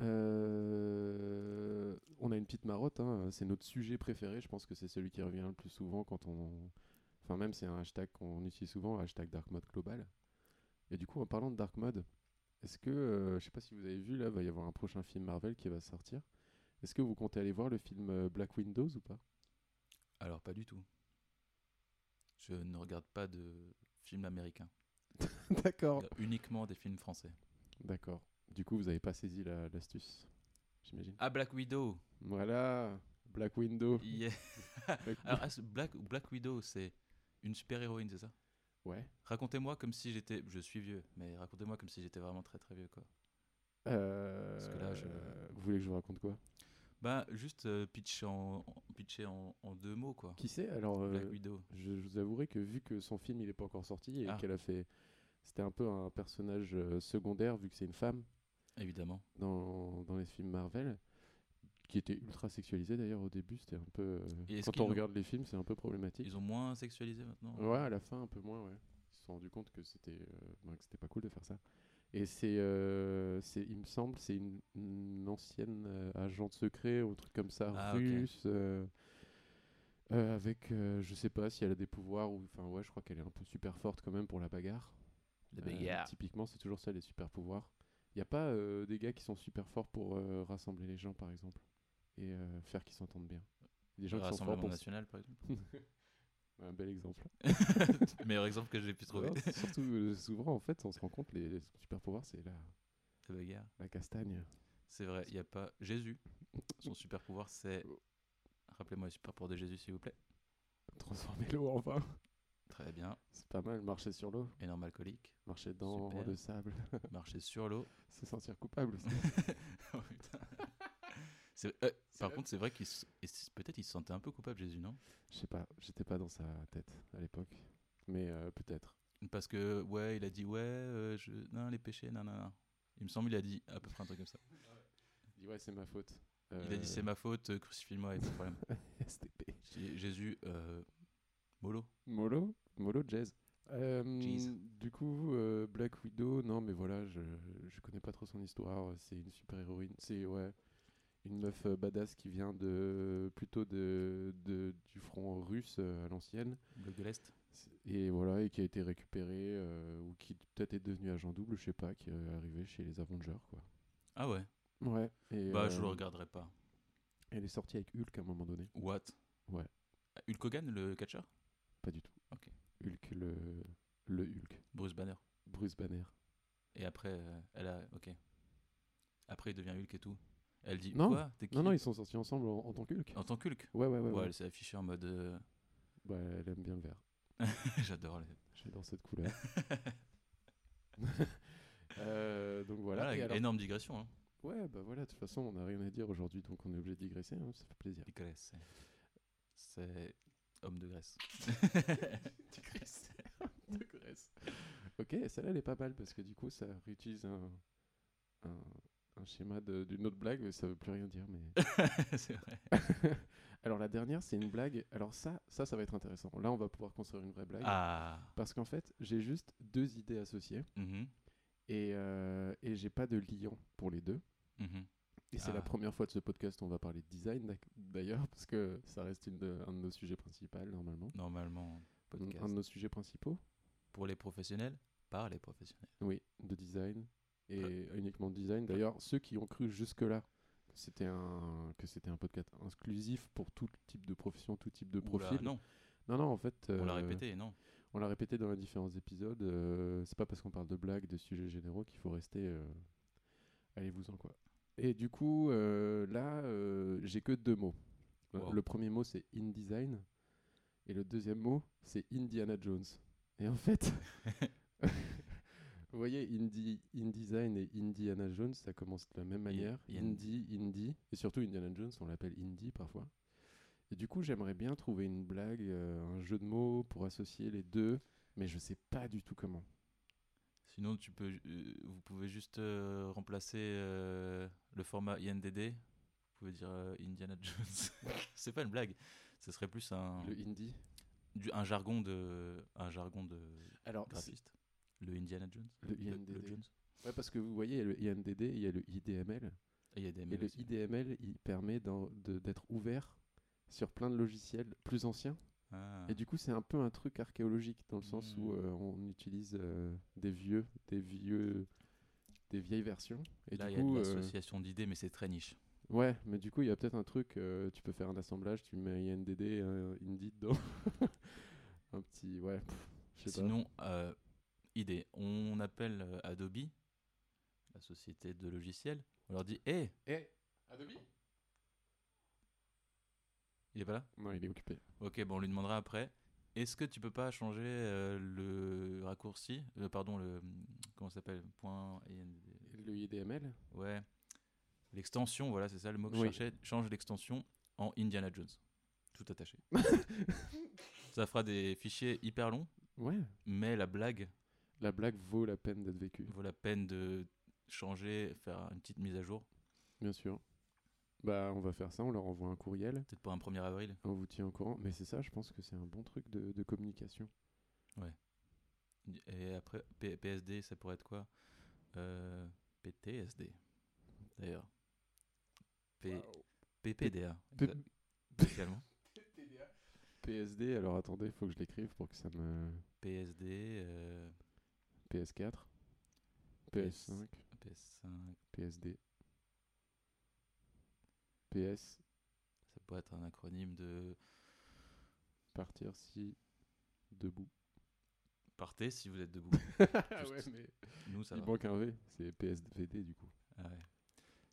Euh, on a une petite marotte, hein, c'est notre sujet préféré. Je pense que c'est celui qui revient le plus souvent quand on. Enfin, même c'est un hashtag qu'on utilise souvent, hashtag Dark Mode Global. Et du coup, en parlant de Dark Mode, est-ce que. euh, je sais pas si vous avez vu, là, va y avoir un prochain film Marvel qui va sortir. Est-ce que vous comptez aller voir le film euh, Black Windows ou pas? Alors, pas du tout. Je ne regarde pas de films américains. *laughs* D'accord. Uniquement des films français. D'accord. Du coup, vous n'avez pas saisi la- l'astuce, j'imagine. Ah, Black Widow Voilà, Black Window. Yeah. *laughs* Black- *laughs* Alors, Black, Black Widow, c'est une super-héroïne, c'est ça? Ouais. Racontez-moi comme si j'étais... Je suis vieux, mais racontez-moi comme si j'étais vraiment très très vieux, quoi. Euh, Parce que là, je- Vous voulez que je vous raconte quoi? Bah, juste euh, pitch en, pitcher en, en deux mots, quoi. Qui sait Alors, euh, Black Widow. je, je vous avouerai que vu que son film il est pas encore sorti et Ah. qu'elle a fait, c'était un peu un personnage euh, secondaire vu que c'est une femme Évidemment. dans, dans les films Marvel, qui était ultra sexualisé d'ailleurs au début. C'était un peu. euh, quand on regarde les films, c'est un peu problématique. Ils ont moins sexualisé maintenant Ouais, à la fin un peu moins, ouais. Ils se sont rendus compte que c'était euh, ben, que c'était pas cool de faire ça. Et c'est, euh, c'est, il me semble, c'est une, une ancienne euh, agente secret ou un truc comme ça, Ah, russe, avec, je sais pas si elle a des pouvoirs ou, enfin ouais, je crois qu'elle est un peu super forte quand même pour la bagarre. Les Euh, bagarres. typiquement, c'est toujours ça les super pouvoirs. Il y a pas euh, des gars qui sont super forts pour euh, rassembler les gens, par exemple, et euh, faire qu'ils s'entendent bien. Des gens qui sont forts pour national, par exemple. *laughs* un bel exemple. *laughs* Meilleur exemple que j'ai pu trouver. Surtout, euh, souvent, en fait, on se rend compte, les, les super pouvoirs, c'est la, Les bagarres. la castagne. C'est vrai, il n'y a pas. Jésus. Son super pouvoir, c'est. Rappelez-moi le super pouvoir de Jésus, s'il vous plaît. Transformer l'eau en vin. Très bien. C'est pas mal, marcher sur l'eau, Énorme alcoolique. marcher dans Super. le sable. *laughs* Marcher sur l'eau. Se sentir coupable aussi. *laughs* Oh, putain. *laughs* Euh, par contre, c'est vrai qu'il se- peut-être il se sentait un peu coupable, Jésus, non? Je sais pas, j'étais pas dans sa tête à l'époque. Mais euh, peut-être. Parce que, ouais, il a dit, ouais, euh, je... non, les péchés, non, non, non. Il me semble il a dit à peu près un truc comme ça. Il dit ouais, c'est ma faute. Il a dit, c'est ma faute, crucifie-moi, de problème. STP. Jésus, mollo. Molo Molo Jazz. Euh, Jeez. du coup, euh, Black Widow, non, mais voilà, je, je connais pas trop son histoire. C'est une super héroïne. C'est ouais, une meuf euh, badass qui vient de plutôt de, de- du front russe euh, à l'ancienne. Bloc de l'Est. Et voilà, et qui a été récupérée, euh, ou qui peut-être est devenue agent double, je sais pas, qui est arrivé chez les Avengers, quoi. Ah ouais Ouais. Et, Bah, je le regarderai pas. Elle est sortie avec Hulk à un moment donné. What? Ouais. Hulk Hogan, le catcheur? Pas du tout. Ok. Hulk, le, le Hulk. Bruce Banner. Bruce Banner. Et après, euh, elle a. Ok. Après, il devient Hulk et tout. Elle dit Non. Quoi? Qui Non, non, ils sont sortis ensemble en, en tant que Hulk. En tant qu'Hulk? Ouais, ouais, ouais. Ouais, ouais. elle s'est affichée en mode. euh, Bah, elle aime bien le vert. *laughs* J'adore les. J'adore cette couleur. *laughs* *laughs* Euh, donc voilà. Voilà, Et alors- énorme digression. Hein. Ouais, bah voilà, de toute façon, on n'a rien à dire aujourd'hui, donc on est obligé de digresser, hein, ça fait plaisir. Digresse. C'est homme de Grèce. *laughs* *laughs* De Grèce. Ok, celle-là, elle est pas mal parce que du coup, ça réutilise un, un, un schéma d'une autre blague, mais ça veut plus rien dire. Mais *laughs* c'est vrai. alors la dernière, c'est une blague. Alors ça, ça, ça va être intéressant. Là, on va pouvoir construire une vraie blague Ah. parce qu'en fait, j'ai juste deux idées associées Mhm, et, euh, et j'ai pas de liant pour les deux. mhm. Et c'est la Ah. première fois de ce podcast où on va parler de design d'ailleurs, parce que ça reste une de- un de nos sujets principaux normalement. Normalement, Un, podcast. un de nos sujets principaux Pour les professionnels, par les professionnels. Oui, de design. Et uniquement de design. D'ailleurs, ceux qui ont cru jusque-là que c'était un, que c'était un podcast exclusif pour tout type de profession, tout type de Oula, profil. non, non, non, en fait. on l'a euh, répété, non. On l'a répété dans les différents épisodes. euh, c'est pas parce qu'on parle de blagues, de sujets généraux qu'il faut rester. euh, Allez-vous-en, quoi. Et du coup, euh, là, euh, j'ai que deux mots. Euh, Wow. Le premier mot, c'est InDesign. Et le deuxième mot, c'est Indiana Jones. Et en fait, *laughs* vous voyez, Indie, InDesign et Indiana Jones, ça commence de la même manière. in- Indie, Indie. Et surtout, Indiana Jones, on l'appelle Indie parfois. Et du coup, j'aimerais bien trouver une blague, euh, un jeu de mots pour associer les deux, mais je sais pas du tout comment. Sinon, tu peux, euh, vous pouvez juste euh, remplacer euh, le format INDD. Vous pouvez dire Indiana Jones. *laughs* c'est pas une blague. Ce serait plus un, Le Indie. du- un jargon de, un jargon de Alors, graphiste. Le Indiana Jones. Le Le, INDD. Jones. ouais, parce que vous voyez, il y a le INDD il y a le IDML. Et il y a des Et le. IDML, il permet d'être ouvert sur plein de logiciels plus anciens. Ah. Et du coup, c'est un peu un truc archéologique dans le sens où Mm. euh, on utilise euh, des vieux, des vieux, des vieilles versions. Et Là, du il y a coup, de euh, l'association d'idées, mais c'est très niche. ouais, mais du coup, il y a peut-être un truc. euh, tu peux faire un assemblage, tu mets un INDD, Indie dedans. *laughs* un petit, ouais. pff, je sais pas. Sinon, euh, idée. On appelle Adobe, la société de logiciels. On leur dit Hé, Eh, Adobe? Il est pas là Non, il est occupé. Ok, bon, on lui demandera après. Est-ce que tu peux pas changer euh, le raccourci euh, Pardon, le. Comment ça s'appelle Point. IND. Le IDML Ouais. L'extension, voilà, c'est ça le mot que Oui. je cherchais. Change l'extension en Indiana Jones. Tout attaché. *laughs* ça fera des fichiers hyper longs, Ouais. mais la blague La blague vaut la peine d'être vécue, vaut la peine de changer, faire une petite mise à jour. bien sûr. Bah, on va faire ça, on leur envoie un courriel, Peut-être pour un 1er avril. on vous tient au courant. Mais c'est ça, je pense que c'est un bon truc de, de communication. Et après, P- PSD, ça pourrait être quoi? Euh, PTSD, d'ailleurs. P- PPDA, P- exa- également. PSD, alors attendez, il faut que je l'écrive pour que ça me. PSD, euh, PS4, PS5, PS5, PSD, PS, ça pourrait être un acronyme de partir si, debout. partez si vous êtes debout. *laughs* ouais, mais Nous, ça il va. manque un V, c'est PSVD du coup. Ah ouais.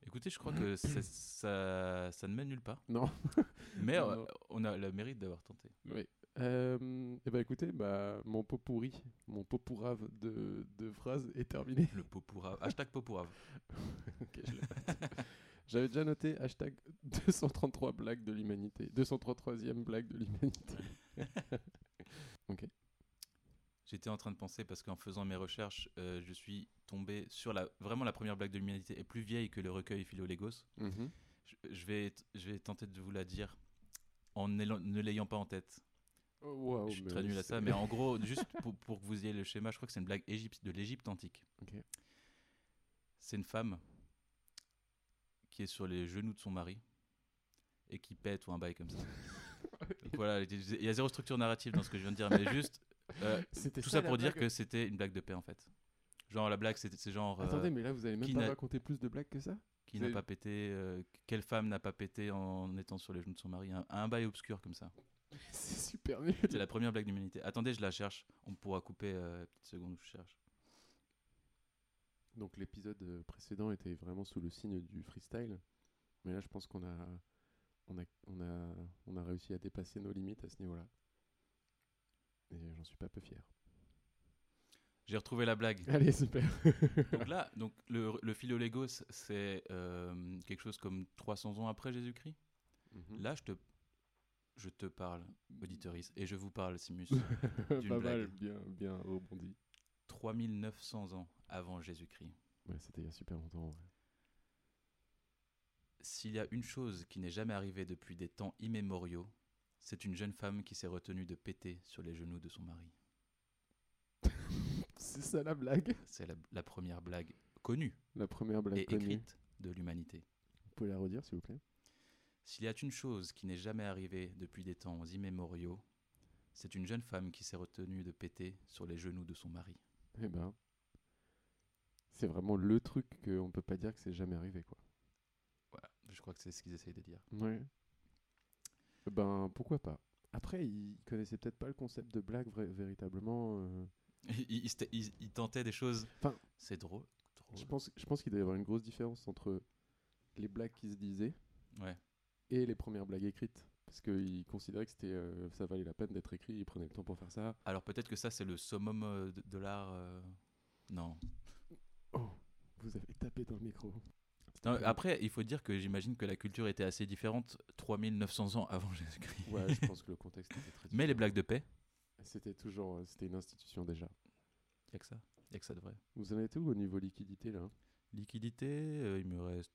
Écoutez, je crois que *coughs* ça, ça ne mène nulle part. Non. *laughs* Mais Non, euh, non. on a le mérite d'avoir tenté. Oui. Euh, et bah écoutez, bah, mon pot pourri, mon pot pourrave de, de phrases est terminé. Le pot pourrave. Hashtag pot pourrave. *laughs* Ok, je. J'avais déjà noté hashtag 233 blagues de l'humanité. 233e blague de l'humanité. *laughs* J'étais en train de penser parce qu'en faisant mes recherches, euh, je suis tombé sur la vraiment la première blague de l'humanité est plus vieille que le recueil Philo-Légos. Mhm. Je, je vais je vais tenter de vous la dire en ne l'ayant pas en tête. Oh, je suis très nul à ça, mais en *laughs* gros, juste pour, pour que vous ayez le schéma, je crois que c'est une blague égypte, de l'Égypte antique. Ok. C'est une femme qui est sur les genoux de son mari et qui pète ou un bail comme ça. *laughs* Donc voilà, il y a zéro structure narrative dans ce que je viens de dire, mais juste euh, tout ça pour dire que c'était une blague de paix en fait. Genre la blague, c'est genre euh, Attendez, mais là vous allez même pas raconter plus de blagues que ça? qui n'a avez- pas pété, euh, quelle femme n'a pas pété en étant sur les genoux de son mari, un, un bail obscur comme ça. *laughs* C'est super nul. C'est la première blague d'humanité. Attendez, je la cherche. On pourra couper euh, petite seconde où je cherche. Donc l'épisode euh, précédent était vraiment sous le signe du freestyle, mais là je pense qu'on a, on a, on a, on a réussi à dépasser nos limites à ce niveau-là. Et j'en suis pas peu fier. J'ai retrouvé la blague. *laughs* Allez, super. *laughs* Donc là, donc le, le Philo-Légos, c'est euh, quelque chose comme 300 ans après Jésus-Christ? Mhm. Là, je te, je te parle, auditoris, et je vous parle, Simus, *laughs* pas mal, bien, bien rebondi. 3900 ans avant Jésus-Christ. Ouais, c'était il y a super longtemps. S'il y a une chose qui n'est jamais arrivée depuis des temps immémoriaux, c'est une jeune femme qui s'est retenue de péter sur les genoux de son mari. *laughs* C'est ça la blague. C'est la, la première blague connue La première blague et connue. écrite de l'humanité. Vous pouvez la redire s'il vous plaît? S'il y a une chose qui n'est jamais arrivée depuis des temps immémoriaux, c'est une jeune femme qui s'est retenue de péter sur les genoux de son mari. Eh ben, c'est vraiment le truc qu'on peut pas dire que c'est jamais arrivé quoi. Voilà, je crois que c'est ce qu'ils essayent de dire. Ouais. Ben pourquoi pas. Après, ils connaissaient peut-être pas le concept de blague véritablement. euh. *laughs* Ils, tentaient des choses. Enfin, c'est drôle. drôle. Je pense, je pense qu'il doit y avoir une grosse différence entre les blagues qui se disaient Ouais. et les premières blagues écrites. Parce qu'ils considéraient que c'était, euh, ça valait la peine d'être écrit, ils prenaient le temps pour faire ça. Alors peut-être que ça, c'est le summum euh, de, de l'art. euh, Non. Oh, vous avez tapé dans le micro. Non, Après, il faut dire que j'imagine que la culture était assez différente 3900 ans avant Jésus-Christ. Ouais, je pense que le contexte était très *laughs* Mais les blagues de paix, C'était toujours, euh, c'était une institution déjà. il a que ça. Il a que ça de vrai. Vous en êtes où au niveau liquidité là Liquidité, euh, il me reste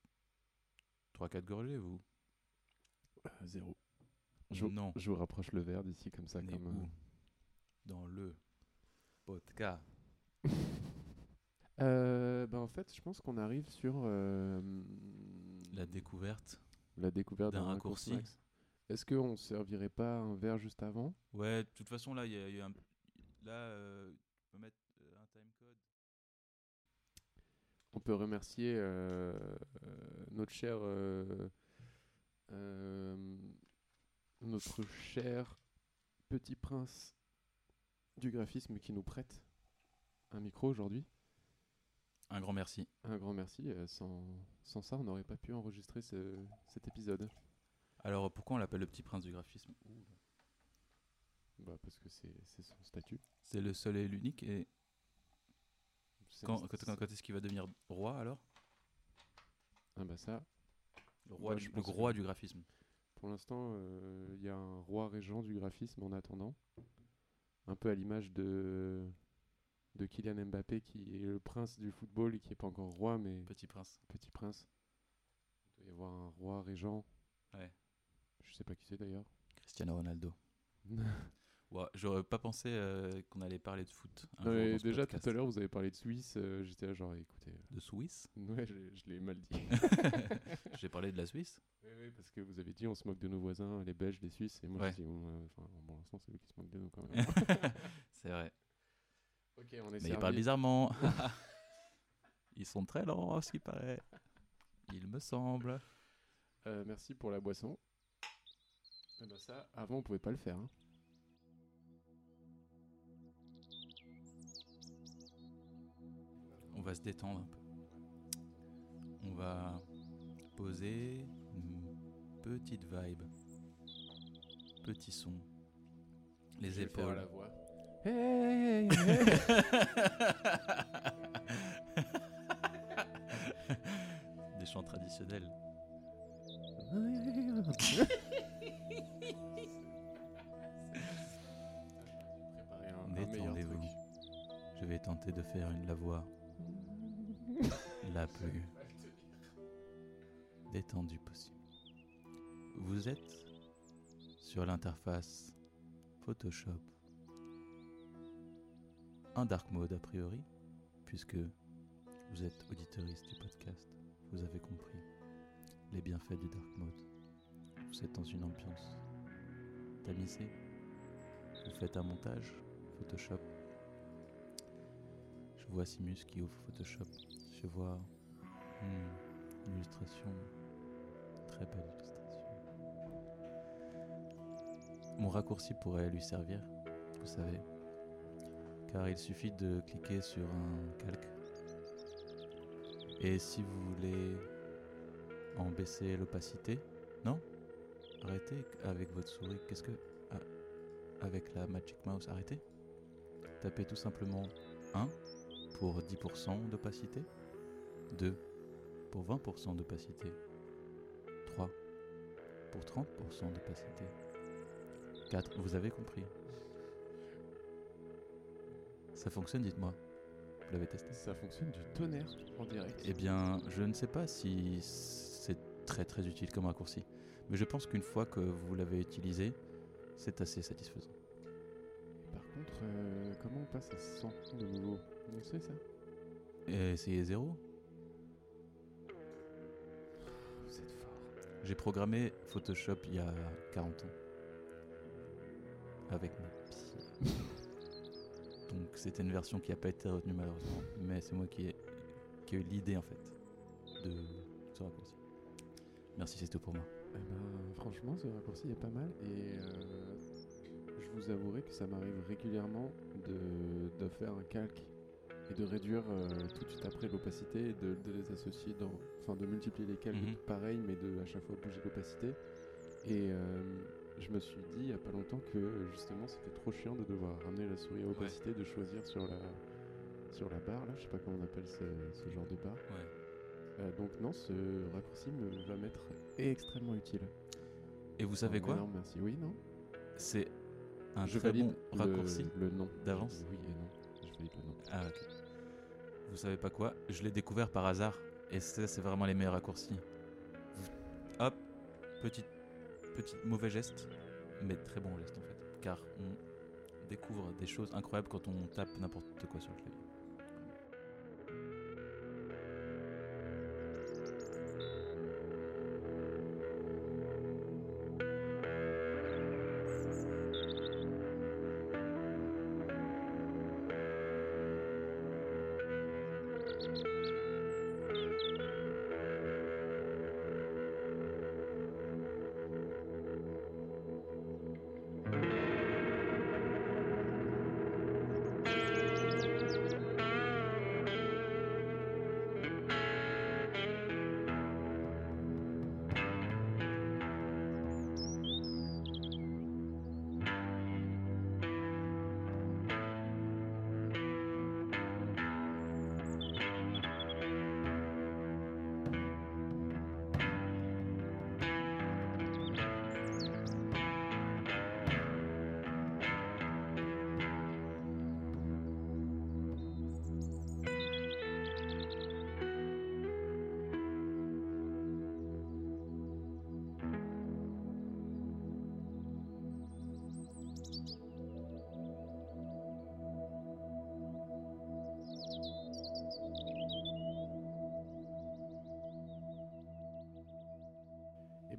3-4 gorgées, vous Zéro. Je, Non. je vous rapproche le verre d'ici comme ça. Comme, où euh, Dans le podcast. *laughs* Euh, ben en fait, je pense qu'on arrive sur euh, La découverte la découverte d'un raccourci. Est-ce qu'on servirait pas un verre juste avant? Ouais, de toute façon, là, il y, a- il y a un... Là, euh, tu peux mettre un timecode. On peut remercier notre cher, euh, notre cher petit prince du graphisme qui nous prête un micro aujourd'hui. Un grand merci. Un grand merci. euh, sans, sans ça, on n'aurait pas pu enregistrer ce- cet épisode. Alors, pourquoi on l'appelle le petit prince du graphisme Bah, parce que c'est son statut. C'est le seul et l'unique. Et quand, quand, quand- quand est-ce qu'il va devenir roi alors? Ah bah ça, Le roi, du, je le pense roi que- du graphisme. Pour l'instant, euh, il y a un roi régent du graphisme en attendant. Un peu à l'image de, de Kylian Mbappé qui est le prince du football et qui n'est pas encore roi, mais Petit prince. petit prince. Il doit y avoir un roi régent. Ouais. Je sais pas qui c'est d'ailleurs. Cristiano Ronaldo. *laughs* J'aurais pas pensé euh, qu'on allait parler de foot. un jour déjà podcast. tout à l'heure vous avez parlé de Suisse, euh, j'étais là genre écoutez, De Suisse? Euh, *laughs* ouais je, je l'ai mal dit. *laughs* J'ai parlé de la Suisse? Oui, parce que vous avez dit on se moque de nos voisins, les Belges, les Suisses, et moi Ouais. je dis euh, bon, pour l'instant c'est eux qui se moquent de nous quand même. *laughs* C'est vrai. ok, on est Mais ils parlent bizarrement. Ils sont très lents, ce qui paraît. Il me semble. Euh, merci pour la boisson. Eh ben ça, avant on pouvait pas le faire. hein. Va se détendre un peu. On va Posé, une petite vibe, petit son, les Je vais faire épaules. la voix. Hey, hey, *laughs* Des chants traditionnels. *laughs* Détendez-vous. Je vais tenter de faire une la voix la plus détendue possible. Vous êtes sur l'interface Photoshop. Un dark mode a priori, puisque vous êtes auditoriste du podcast. Vous avez compris les bienfaits du dark mode. Vous êtes dans une ambiance tamisée. Vous faites un montage Photoshop. Vois Simus qui ouvre Photoshop. Je vois hmm, une illustration, très belle illustration. Mon raccourci pourrait lui servir, vous savez, car il suffit de cliquer sur un calque. Et si vous voulez en baisser l'opacité, non? Arrêtez avec votre souris. Qu'est-ce que ah, avec la Magic Mouse, arrêtez. Tapez tout simplement 1 pour 10% d'opacité, 2 pour 20% d'opacité, 3 pour 30% d'opacité, 4, vous avez compris. Ça fonctionne, dites-moi. Vous l'avez testé? Ça fonctionne du tonnerre en direct. Eh bien, je ne sais pas si c'est très très utile comme raccourci, mais je pense qu'une fois que vous l'avez utilisé, c'est assez satisfaisant. Par contre, euh, comment on passe à 100 de nouveau? Sait ça Et essayez zéro Vous êtes fort. J'ai programmé Photoshop il y a 40 ans. Avec pieds. Donc c'était une version qui n'a pas été retenue malheureusement. Mais c'est moi qui ai, qui ai eu l'idée en fait de ce raccourci. Merci, c'est tout pour moi. Eh ben, franchement, ce raccourci est pas mal et euh, je vous avouerai que ça m'arrive régulièrement de, de faire un calque et de réduire euh, tout de suite après l'opacité et de, de les associer dans. Enfin, de multiplier les calques Mhm. pareil, mais de à chaque fois bouger l'opacité. Et euh, je me suis dit il y a pas longtemps que justement c'était trop chiant de devoir ramener la souris à opacité, de choisir sur la, sur la barre là, je sais pas comment on appelle ce, ce genre de barre. Ouais. Euh, donc non, ce raccourci me va m'être extrêmement utile. Et vous savez quoi? merci. Oui, non? C'est un Je très valide bon le- raccourci. Le, nom. d'avance? Oui et non. Je valide le nom. Ah ok. Vous savez pas quoi Je l'ai découvert par hasard. Et ça, c'est vraiment les meilleurs raccourcis. Hop, petit, petit mauvais geste, mais très bon geste en fait. Car on découvre des choses incroyables quand on tape n'importe quoi sur le clavier.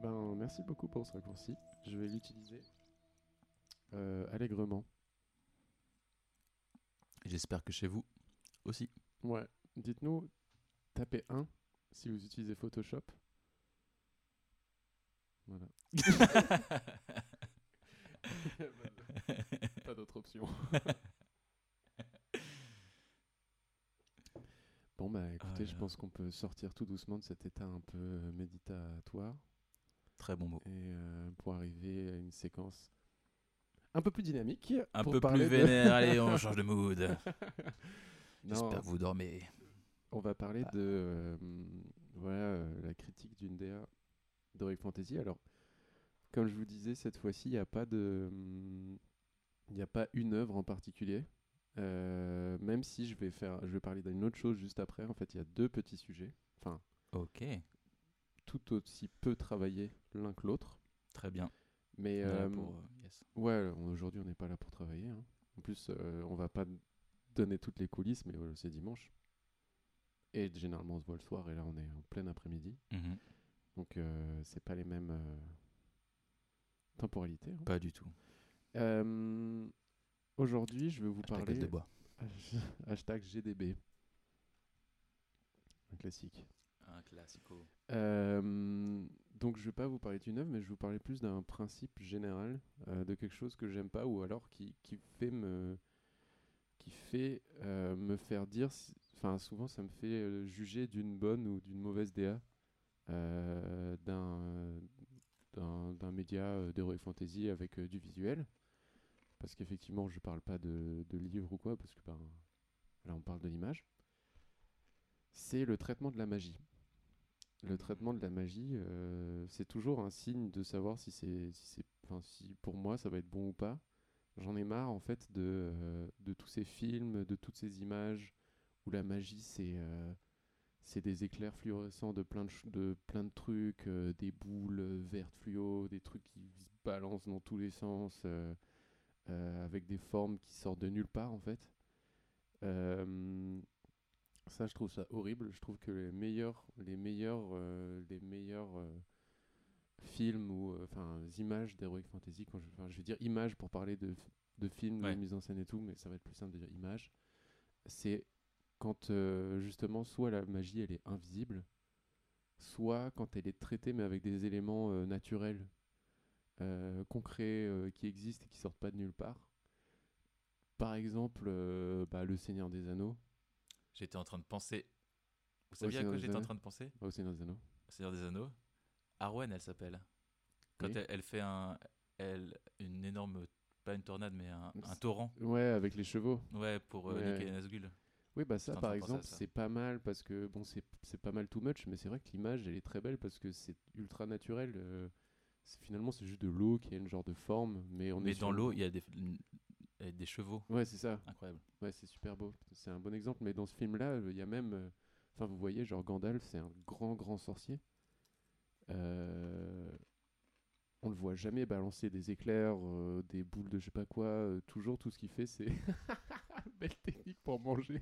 Ben, merci beaucoup pour ce raccourci. Je vais l'utiliser euh, allègrement. J'espère que chez vous aussi. Ouais. Dites-nous, tapez 1 si vous utilisez Photoshop. Voilà. *laughs* Pas d'autre option. *laughs* bon, bah écoutez, Ah je là. pense qu'on peut sortir tout doucement de cet état un peu méditatoire Très bon mot. et euh, pour arriver à une séquence un peu plus dynamique. Un peu plus de- vénère, *laughs* allez, on change de mood. J'espère que vous dormez. on va parler Ah. de euh, voilà euh, la critique d'une DA d'Heroic Fantasy. Alors, comme je vous disais, cette fois-ci, il n'y a pas de il n'y a pas une œuvre en particulier. Euh, même si je vais faire, je vais parler d'une autre chose juste après. En fait, il y a deux petits sujets, enfin Ok, tout aussi peu travaillés l'un que l'autre. très bien. Mais euh, pour, euh, yes. ouais, aujourd'hui, on n'est pas là pour travailler. hein. En plus, euh, on va pas donner toutes les coulisses, mais c'est dimanche. Et généralement, on se voit le soir, et là, on est en plein après-midi. Mhm. Donc, c'est pas les mêmes temporalités. hein. Pas du tout. Aujourd'hui, je vais vous Hashtag parler. *laughs* Hashtag GDB. Un classique. Un classico. Euh, donc, je vais pas vous parler d'une œuvre, mais je vais vous parler plus d'un principe général, euh, de quelque chose que j'aime pas, ou alors qui, qui fait me, qui fait euh, me faire dire, enfin, souvent, ça me fait juger d'une bonne ou d'une mauvaise DA d'un d'un média euh, d'Heroic Fantasy avec du visuel. Parce qu'effectivement, je parle pas de, de livres ou quoi, parce que ben, là, on parle de l'image. C'est le traitement de la magie. Le traitement de la magie, euh, c'est toujours un signe de savoir si c'est, si c'est, pour moi ça va être bon ou pas. J'en ai marre en fait de, euh, tous ces films, de toutes ces images où la magie c'est, euh, des éclairs fluorescents de plein de, de, plein de trucs, des boules vertes fluo, des trucs qui se balancent dans tous les sens, avec des formes qui sortent de nulle part en fait. Ça, je trouve ça horrible. Je trouve que les meilleurs, les meilleurs, euh, les meilleurs euh, films ou euh, enfin images d'heroic fantasy, quand je, vais dire images pour parler de, de films, Ouais. de mise en scène et tout, mais ça va être plus simple de dire images. C'est quand justement soit la magie elle est invisible, soit quand elle est traitée mais avec des éléments naturels, concrets, qui existent et qui sortent pas de nulle part. Par exemple, bah, Le Seigneur des Anneaux. J'étais en train de penser. Vous saviez à quoi j'étais en train de penser? Au Seigneur des Anneaux. Seigneur des Anneaux. Arwen, elle s'appelle. Quand Oui. elle, elle fait un, elle, une énorme, pas une tornade, mais un, torrent. Ouais, avec les chevaux. Ouais, pour euh, Ouais. niquer les Nazgûl. Oui, bah ça, par exemple, c'est pas mal parce que bon, c'est pas mal too much, mais c'est vrai que l'image, elle est très belle parce que c'est ultra naturel. euh, finalement, c'est juste de l'eau qui a une genre de forme, mais on Mais est dans l'eau, il y a des, a des chevaux. Ouais, c'est ça. Incroyable. Ouais, c'est super beau. C'est un bon exemple. Mais dans ce film-là, euh, il y a même. euh, Enfin, vous voyez, genre Gandalf, c'est un grand, grand sorcier. Euh, on le voit jamais balancer des éclairs, euh, des boules de je sais pas quoi. euh, toujours, tout ce qu'il fait, c'est. *laughs* Belle technique pour manger.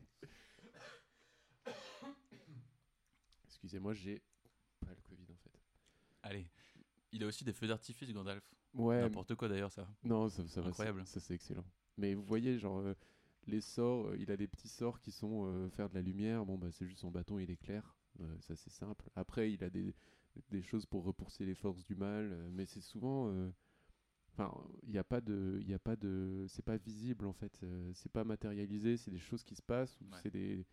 *coughs* Excusez-moi, j'ai pas le Covid en fait. Allez. Il a aussi des feux d'artifice, Gandalf. Ouais, N'importe quoi d'ailleurs, ça. Non, ça, ça va. Incroyable. Ça, ça, c'est excellent. Mais vous voyez, genre, euh, les sorts, euh, il a des petits sorts qui sont euh, faire de la lumière. Bon, bah, c'est juste son bâton, il éclaire. Ça, c'est simple. Après, il a des, des choses pour repousser les forces du mal. mais c'est souvent. Enfin, il n'y a pas de. Il y a pas de c'est pas visible, en fait. c'est pas matérialisé. C'est des choses qui se passent. ou Ouais. C'est des,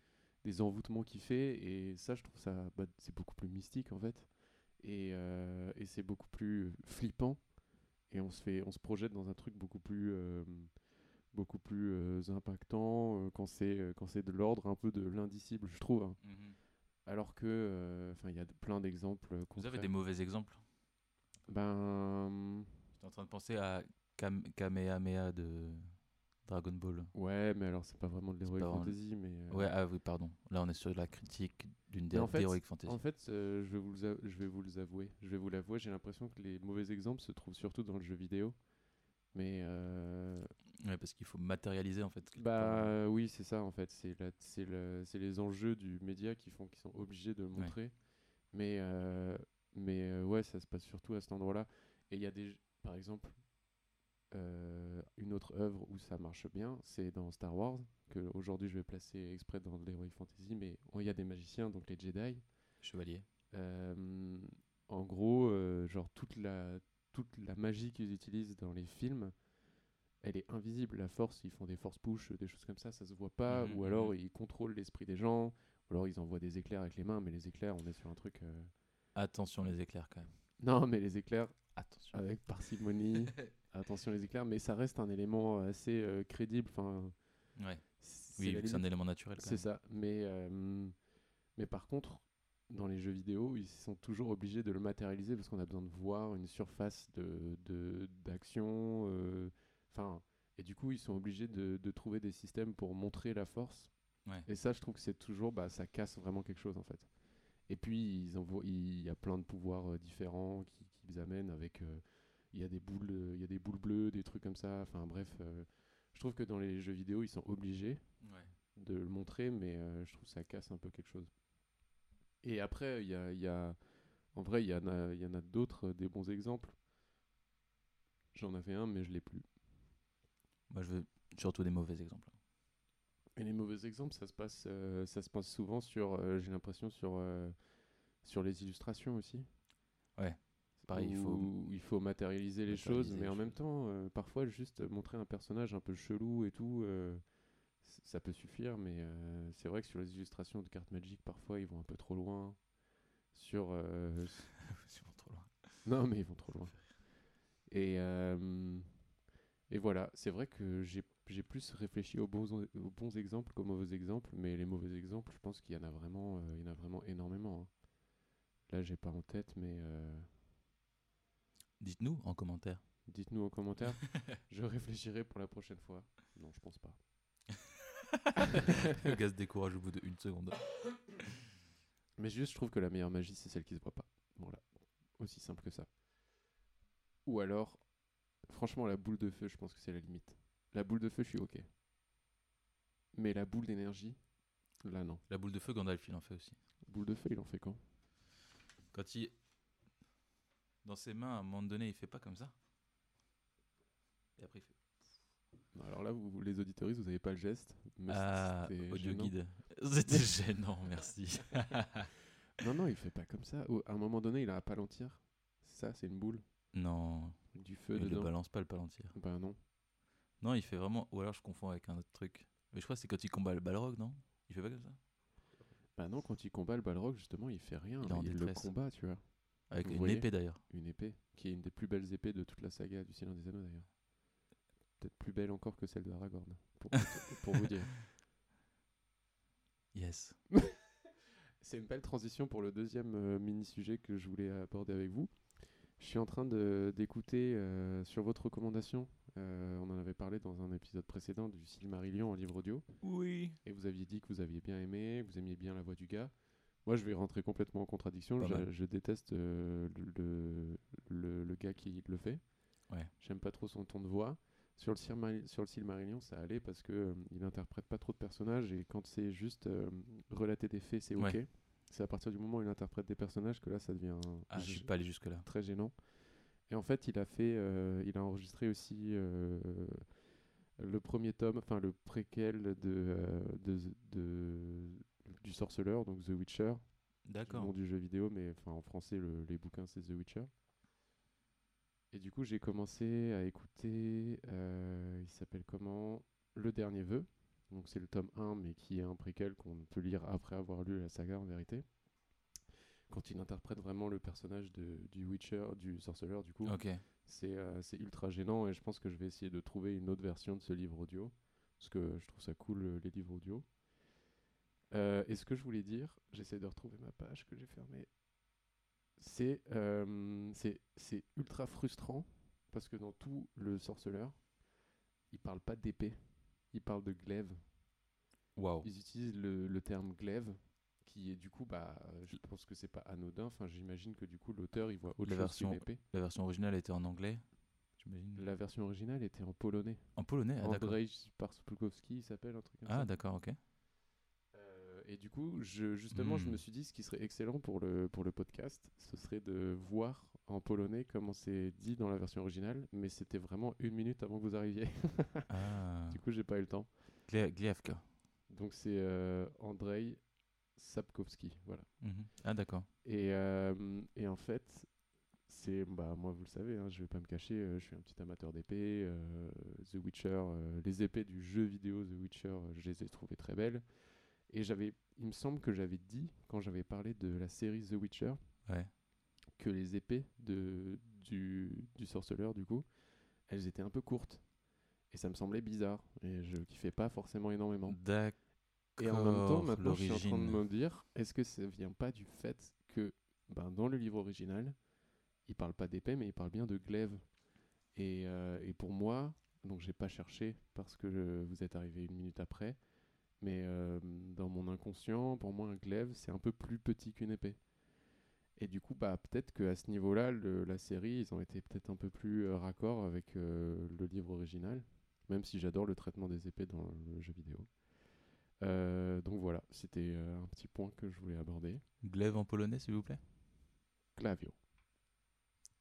des envoûtements qu'il fait. Et ça, je trouve ça. bah, c'est beaucoup plus mystique, en fait. Et, et c'est beaucoup plus flippant et on se fait on se projette dans un truc beaucoup plus beaucoup plus euh, impactant euh, quand c'est euh, quand c'est de l'ordre un peu de l'indicible je trouve hein. Mhm. alors que enfin il y a de- plein d'exemples Vous avez des mauvais exemples? Ben J'étais en train de penser à Kam- Kamehameha de Dragon Ball. ouais mais alors c'est pas vraiment de l'heroic vraiment- fantasy mais euh, Ouais, ah oui, pardon. Là, on est sur la critique d'une fait, d'Heroic Fantasy. En fait, euh, je, vais vous le je vais vous les avouer. Je vais vous l'avouer, j'ai l'impression que les mauvais exemples se trouvent surtout dans le jeu vidéo. Mais euh, Ouais, parce qu'il faut matérialiser en fait. quelque part. Bah oui, c'est ça en fait. C'est c'est le- c'est les enjeux du média qui font qu'ils sont obligés de le Ouais. montrer. Mais, euh, mais euh, ouais, ça se passe surtout à cet endroit-là. Et il y a des, par exemple, euh, une autre œuvre où ça marche bien, c'est dans Star Wars, que aujourd'hui je vais placer exprès dans l'Heroic Fantasy, mais il y a des magiciens, donc les Jedi. Chevalier. Euh, en gros, euh, genre toute la, toute la magie qu'ils utilisent dans les films, elle est invisible. La force, ils font des force push, des choses comme ça, ça se voit pas. Mhm, ou alors mhm. ils contrôlent l'esprit des gens. alors ils envoient des éclairs avec les mains, mais les éclairs, on est sur un truc. euh, Attention les éclairs quand même. Non, mais les éclairs Attention. avec parcimonie. *laughs* Attention les éclairs, mais ça reste un élément assez euh, crédible. Enfin, Ouais. Oui, la vu que c'est un élément naturel. C'est ça. Mais, euh, mais par contre, dans les jeux vidéo, ils sont toujours obligés de le matérialiser parce qu'on a besoin de voir une surface de de- d'action. euh, Enfin, et du coup, ils sont obligés de, de trouver des systèmes pour montrer la force. Ouais. Et ça, je trouve que c'est toujours, bah, ça casse vraiment quelque chose en fait. Et puis, ils il y a plein de pouvoirs euh, différents qui, qu'ils amènent avec. euh, il y a des boules, il y a des boules bleues, des trucs comme ça. Enfin, bref, je trouve que dans les jeux vidéo, ils sont obligés Ouais. de le montrer, mais je trouve que ça casse un peu quelque chose. Et après, il y a, il y a- en vrai, il y en a, y en a d'autres, euh, des bons exemples. J'en avais un, mais je l'ai plus. Moi, je veux surtout des mauvais exemples. Et les mauvais exemples, ça se passe, euh, ça se passe souvent sur, euh, j'ai l'impression, sur, euh, sur les illustrations aussi. Ouais. Pareil, il faut Où il faut matérialiser les matérialiser choses, les mais en même temps, parfois, juste montrer un personnage un peu chelou et tout, ça peut suffire, mais euh, c'est vrai que sur les illustrations de cartes Magic, parfois, ils vont un peu trop loin. Sur. euh, C'est *laughs* vraiment trop loin. non, mais ils vont trop loin. Et, euh, et voilà, c'est vrai que j'ai j'ai plus réfléchi aux bons, aux bons exemples qu'aux mauvais exemples, mais les mauvais exemples, je pense qu'il y en a vraiment, il y en a vraiment énormément. hein. Là, j'ai pas en tête, mais Dites-nous en commentaire. dites-nous en commentaire. *laughs* je réfléchirai pour la prochaine fois. Non, je pense pas. *laughs* Le gars se décourage au bout d'une seconde. Mais juste, je trouve que la meilleure magie, c'est celle qui se voit pas. Voilà, aussi simple que ça. Ou alors, franchement, la boule de feu, je pense que c'est la limite. La boule de feu, je suis ok. Mais la boule d'énergie, là non. La boule de feu, Gandalf, il en fait aussi. Boule de feu, il en fait quand? Quand il. Dans ses mains, à un moment donné, il fait pas comme ça. Et après, il fait. Non, Alors là, vous, les auditeuristes, vous n'avez pas le geste. Mais Ah, audio gênant. guide. *laughs* C'était gênant, merci. *laughs* Non, non, il fait pas comme ça. À un moment donné, il a un palantir. Ça, c'est une boule. non, Du feu il dedans. balance pas le palantir. Ben non. Non, il fait vraiment. Ou alors je confonds avec un autre truc. Mais je crois que c'est quand il combat le Balrog, non? Il fait pas comme ça? Ben non, quand il combat le Balrog, justement, il fait rien. Il est en il le combat, tu vois. Avec Vous une épée d'ailleurs. Une épée, qui est une des plus belles épées de toute la saga du Seigneur des Anneaux, d'ailleurs. Peut-être plus belle encore que celle de Aragorn, pour, *laughs* pour vous dire. Yes. *laughs* C'est une belle transition pour le deuxième euh, mini-sujet que je voulais aborder avec vous. Je suis en train d'écouter euh, sur votre recommandation, euh, on en avait parlé dans un épisode précédent du Silmarillion en livre audio, Oui. et vous aviez dit que vous aviez bien aimé, que vous aimiez bien la voix du gars. Moi, je vais rentrer complètement en contradiction. Je, déteste le, le, le gars qui le fait. Ouais. J'aime pas trop son ton de voix. Sur le, Silmari- sur le Silmarillion, ça allait parce que euh, il interprète pas trop de personnages et quand c'est juste euh, relater des faits, c'est ok. Ouais. C'est à partir du moment où il interprète des personnages que là, ça devient Ah, je suis pas allé jusque-là. très gênant. Et en fait, il a fait, euh, il a enregistré aussi euh, le premier tome, enfin le préquel de, euh, de, de- du sorceleur, donc The Witcher, du D'accord. nom du jeu vidéo, mais enfin en français le- les bouquins c'est The Witcher. Et du coup, j'ai commencé à écouter, euh, il s'appelle comment? Le dernier vœu. Donc c'est le tome 1, mais qui est un préquel qu'on peut lire après avoir lu la saga en vérité. Quand il interprète vraiment le personnage de, du Witcher, du sorceleur, du coup, Ok. c'est euh, c'est ultra gênant et je pense que je vais essayer de trouver une autre version de ce livre audio parce que je trouve ça cool euh, les livres audio. Euh, et ce que je voulais dire, j'essaie de retrouver ma page que j'ai fermée. C'est euh, c'est ultra frustrant parce que dans tout le sorceleur, il parle pas d'épée, il parle de glaive. Waouh. Ils utilisent le, le terme glaive qui est du coup bah je pense que c'est pas anodin. Enfin j'imagine que du coup l'auteur il voit autre La chose version- épée. La version originale était en anglais. La version originale était en polonais. En polonais, ah, d'accord. Andrzej Parspulkowski, il s'appelle un truc comme Ah, ça. d'accord, ok. Et du coup, je, justement, je Hmm. me suis dit ce qui serait excellent pour le, pour le podcast, ce serait de voir en polonais comment c'est dit dans la version originale, mais c'était vraiment une minute avant que vous arriviez. *laughs* Ah. du coup, j'ai pas eu le temps. Gliavka. Donc c'est euh, Andrzej Sapkowski, voilà. Mhm. Ah, d'accord. Et, euh, et en fait, c'est bah moi vous le savez, hein, je vais pas me cacher, euh, je suis un petit amateur d'épées. euh, The Witcher, les épées du jeu vidéo The Witcher, je les ai trouvées très belles. Et j'avais, il me semble que j'avais dit, quand j'avais parlé de la série The Witcher, Ouais. que les épées de, du, du sorceleur, du coup, elles étaient un peu courtes. Et ça me semblait bizarre. Et je kiffais pas forcément énormément. D'accord. Et en même temps, maintenant, je suis en train de me dire, est-ce que ça vient pas du fait que ben, dans le livre original, il parle pas d'épée, mais il parle bien de glaive. Et, euh, et pour moi, donc j'ai pas cherché parce que je- vous êtes arrivé une minute après, mais euh, dans mon inconscient, pour moi, un glaive, c'est un peu plus petit qu'une épée. Et du coup, bah, peut-être qu'à ce niveau-là, la série, ils ont été peut-être un peu plus euh, raccord avec euh, le livre original, même si j'adore le traitement des épées dans le jeu vidéo. Euh, donc voilà, c'était un petit point que je voulais aborder. Glaive en polonais, s'il vous plaît? Clavio.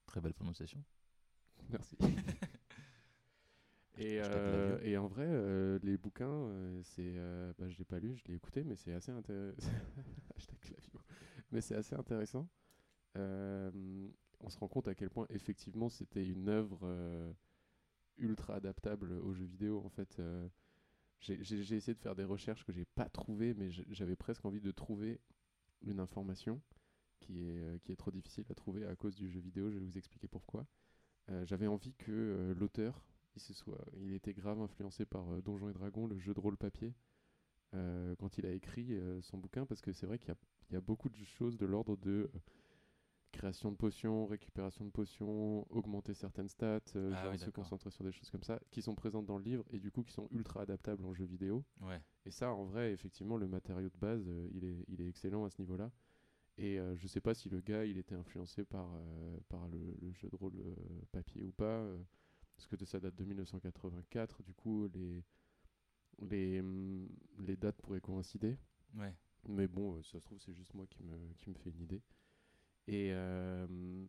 Très belle prononciation. Merci. *laughs* et, euh, et en vrai, euh, les bouquins, euh, c'est, bah, je l'ai pas lu, je l'ai écouté, mais c'est assez intéressant. *laughs* Mais c'est assez intéressant. On se rend compte à quel point effectivement c'était une œuvre ultra adaptable aux jeux vidéo. En fait, j'ai essayé de faire des recherches que j'ai pas trouvées, mais j'avais presque envie de trouver une information qui est, qui est trop difficile à trouver à cause du jeu vidéo. Je vais vous expliquer pourquoi. Euh, J'avais envie que euh, l'auteur, il, se soit, il était grave influencé par euh, Donjons et Dragons, le jeu de rôle papier, euh, quand il a écrit euh, son bouquin, parce que c'est vrai qu'il y y a beaucoup de choses de l'ordre de création de potions, récupération de potions, augmenter certaines stats, euh, Ah oui, se concentrer sur des choses comme ça, qui sont présentes dans le livre et du coup qui sont ultra adaptables en jeu vidéo. Ouais. Et ça, en vrai, effectivement, le matériau de base, euh, il, est, il est excellent à ce niveau-là. Et euh, je sais pas si le gars, il était influencé par, par le, le jeu de rôle papier ou pas, parce que ça date de 1984, du coup, les, les, hum, les dates pourraient coïncider. Ouais. Mais bon, euh, ça se trouve, c'est juste moi qui me, qui me fais une idée. Et, euh,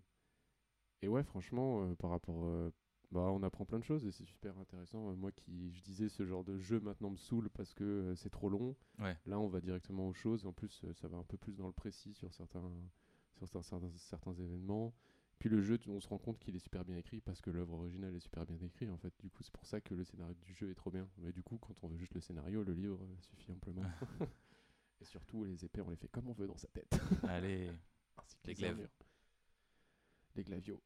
et ouais, franchement, euh, par rapport. bah, on apprend plein de choses et c'est super intéressant. Moi qui, je disais, ce genre de jeu maintenant me saoule parce que c'est trop long. Ouais. Là, on va directement aux choses. En plus, ça va un peu plus dans le précis sur certains, sur certains, certains événements. Puis le jeu, on se rend compte qu'il est super bien écrit parce que l'œuvre originale est super bien écrite. En fait, du coup, c'est pour ça que le scénario du jeu est trop bien. Mais du coup, quand on veut juste le scénario, le livre suffit amplement. *laughs* et surtout, les épées, on les fait comme on veut dans sa tête. Allez. *laughs* Ainsi que Les glaives. armures. Les glavios.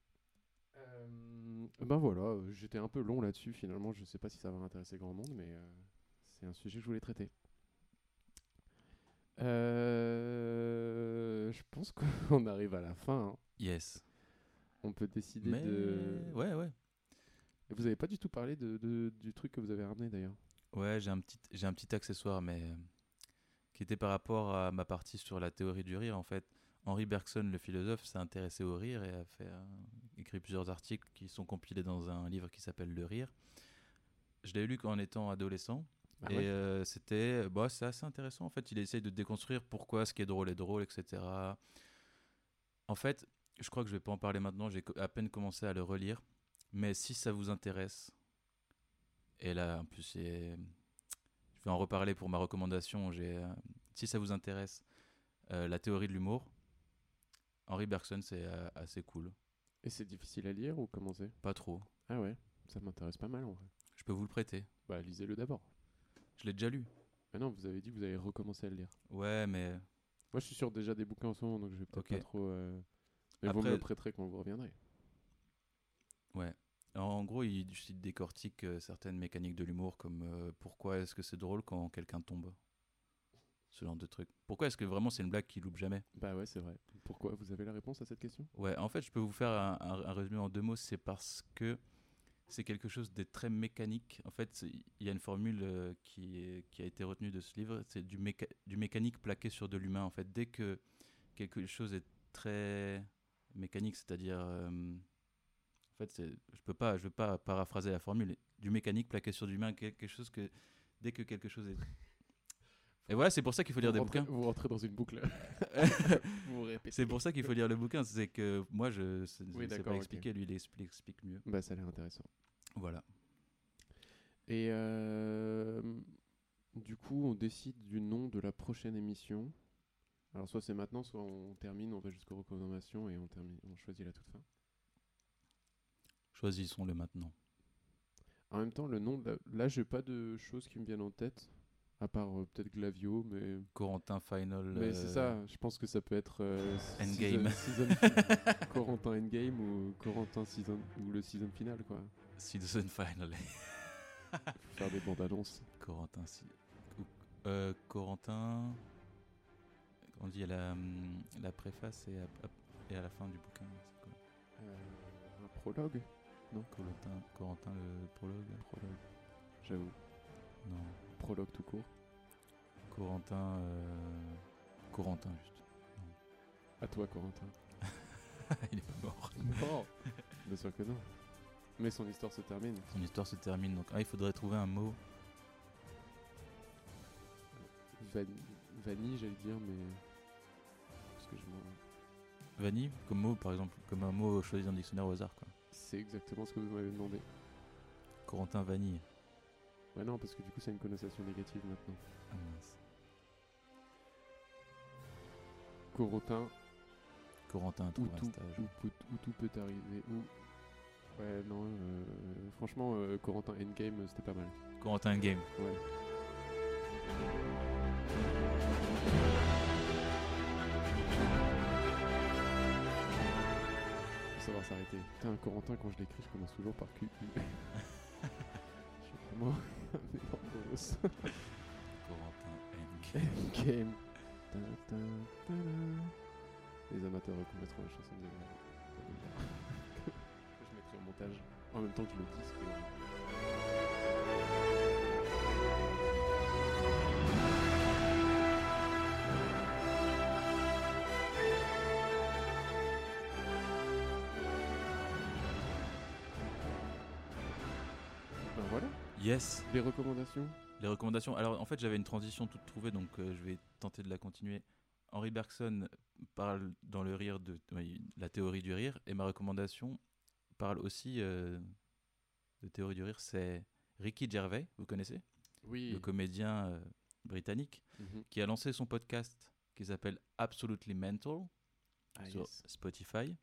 Euh, ben voilà, j'étais un peu long là-dessus finalement. Je sais pas si ça va intéresser grand monde, mais euh, c'est un sujet que je voulais traiter. Euh, je pense *laughs* qu'on arrive à la fin. hein. Yes. On peut décider Mais de. ouais, ouais. Et Vous avez pas du tout parlé de, de- du truc que vous avez ramené d'ailleurs. Ouais, j'ai un petit, j'ai un petit accessoire, mais euh, qui était par rapport à ma partie sur la théorie du rire. En fait, Henri Bergson, le philosophe, s'est intéressé au rire et a fait, un- écrit plusieurs articles qui sont compilés dans un livre qui s'appelle Le Rire. Je l'ai lu en étant adolescent. Ah et ouais euh, c'était, bah, c'est assez intéressant. En fait, il essaye de déconstruire pourquoi ce qui est drôle est drôle, etc. En fait, je crois que je vais pas en parler maintenant. J'ai à peine commencé à le relire. Mais si ça vous intéresse, et là, en plus, c'est- je vais en reparler pour ma recommandation. Euh, si ça vous intéresse, euh, la théorie de l'humour, Henri Bergson, c'est euh, assez cool. Et c'est difficile à lire ou comment c'est? Pas trop. Ah ouais, ça m'intéresse pas mal en vrai. Je peux vous le prêter. Bah lisez-le d'abord. Je l'ai déjà lu. Mais non, vous avez dit que vous avez recommencé à le lire. Ouais, mais Moi, je suis sur déjà des bouquins en ce moment, donc je vais peut-être pas trop. euh, Mais vous me Après- le prêterez quand vous reviendrez. Ouais. Alors, en gros, il, il décortique euh, certaines mécaniques de l'humour, comme euh, pourquoi est-ce que c'est drôle quand quelqu'un tombe? Ce genre de truc. Pourquoi est-ce que vraiment c'est une blague qui loupe jamais? Bah ouais, c'est vrai. Pourquoi? Vous avez la réponse à cette question? Ouais, en fait, je peux vous faire un, un- un résumé en deux mots. C'est parce que c'est quelque chose de très mécanique. En fait, il y a une formule euh, qui, est- qui a été retenue de ce livre. C'est du, méca- du mécanique plaqué sur de l'humain. En fait, dès que quelque chose est très mécanique, c'est-à-dire, euh, en fait, je peux pas, je veux pas paraphraser la formule. Du mécanique plaqué sur de l'humain, quelque chose que dès que quelque chose est et voilà, c'est pour ça qu'il faut lire des rentrez, bouquins. Vous rentrez dans une boucle. *laughs* vous répétez. C'est pour ça qu'il faut lire le bouquin. C'est que moi, je c'est Oui, pas ok. expliqué. Lui, il expli- explique mieux. Bah ça a l'air intéressant. Voilà. Et euh, du coup, on décide du nom de la prochaine émission. Alors soit c'est maintenant, soit on termine, on va jusqu'aux recommandations et on, termine, on choisit la toute fin. Choisissons-le maintenant. En même temps, le nom, là, là j'ai pas de choses qui me viennent en tête. À part euh, peut-être Glavio, mais. Corentin Final. Mais c'est euh, ça, je pense que ça peut être. euh, Endgame. Season, *laughs* season- Corentin Endgame ou Corentin season, ou le season final, quoi. Citizen Final. *laughs* Faut faire des bandes annonces. Corentin. Si... euh, Corentin. On dit à la, hum, la préface et à, à- et à la fin du bouquin. quoi Euh, un prologue Corentin, Corentin le prologue Prologue. J'avoue. Non. Prologue tout court. Corentin. euh, Corentin, juste. À toi, Corentin. *laughs* Il est pas mort. Non Bien sûr que non. Mais son histoire se termine. Son histoire se termine. Donc, ah, il faudrait trouver un mot. Van- Vanille, j'allais dire, mais. Parce que je m'en- Vanille, comme mot, par exemple. Comme un mot choisi dans le dictionnaire au hasard, quoi. C'est exactement ce que vous m'avez demandé. Corentin Vanille. Ouais, non, parce que du coup, ça a une connotation négative maintenant. Ah, mince. Corotin, Corentin, trouve un tout, stage. où, tout peut arriver. Où... Ouais, non, euh, franchement, euh, Corentin Endgame, c'était pas mal. Corentin Game. Ouais. Savoir s'arrêter. Putain, Corentin, quand je l'écris, je commence toujours par QU. je suis vraiment un. Corentin ta, ta. Les amateurs reconnaîtront la chanson de *laughs* je mettrai au montage en même temps que je le dis. Yes. les recommandations? Les recommandations. Alors, en fait, j'avais une transition toute trouvée, donc euh, je vais tenter de la continuer. Henri Bergson parle dans le rire de la théorie du rire, et ma recommandation parle aussi euh, de théorie du rire. C'est Ricky Gervais, vous connaissez? Oui. Le comédien euh, britannique Mhm. qui a lancé son podcast qui s'appelle Absolutely Mental Ah, sur yes. Spotify.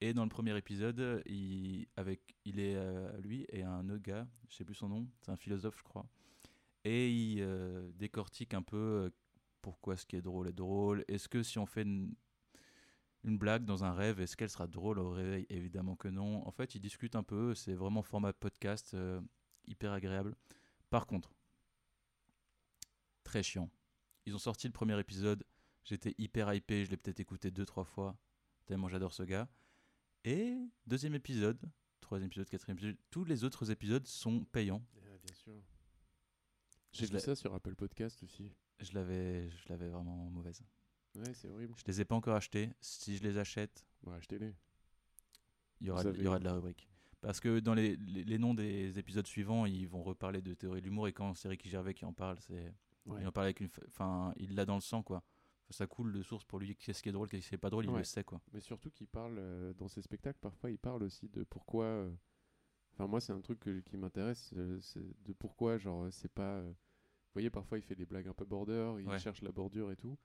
Et dans le premier épisode, il, avec, il est euh, lui et un autre gars, je sais plus son nom, c'est un philosophe, je crois. Et il euh, décortique un peu euh, pourquoi ce qui est drôle est drôle. Est-ce que si on fait une, blague dans un rêve, est-ce qu'elle sera drôle au réveil? Évidemment que non. En fait, il discute un peu, c'est vraiment format podcast, euh, hyper agréable. Par contre, très chiant. Ils ont sorti le premier épisode, j'étais hyper hypé, je l'ai peut-être écouté deux, trois fois, tellement j'adore ce gars. Et deuxième épisode, troisième épisode, quatrième épisode, tous les autres épisodes sont payants. Ah, bien sûr. J'ai vu ça sur Apple Podcast aussi. Je l'avais, je l'avais vraiment mauvaise. Ouais, c'est horrible. Je les ai pas encore achetés. Si je les achète, Bon, achetez-les. il y aura, il y aura de la rubrique. Parce que dans les, les, les noms des épisodes suivants, ils vont reparler de théorie de l'humour et quand c'est Ricky Gervais qui en parle, c'est Ouais. il en parle avec une, enfin, il l'a dans le sang quoi. Ça coule de source pour lui. Qu'est-ce qui est drôle, qu'est-ce qui est pas drôle, il Ouais. le sait quoi. Mais surtout qu'il parle euh, dans ses spectacles, parfois il parle aussi de pourquoi. euh, Enfin, moi, c'est un truc que- qui m'intéresse, euh, de pourquoi, genre, c'est pas. Vous voyez, parfois il fait des blagues un peu border, il Ouais. cherche la bordure et tout.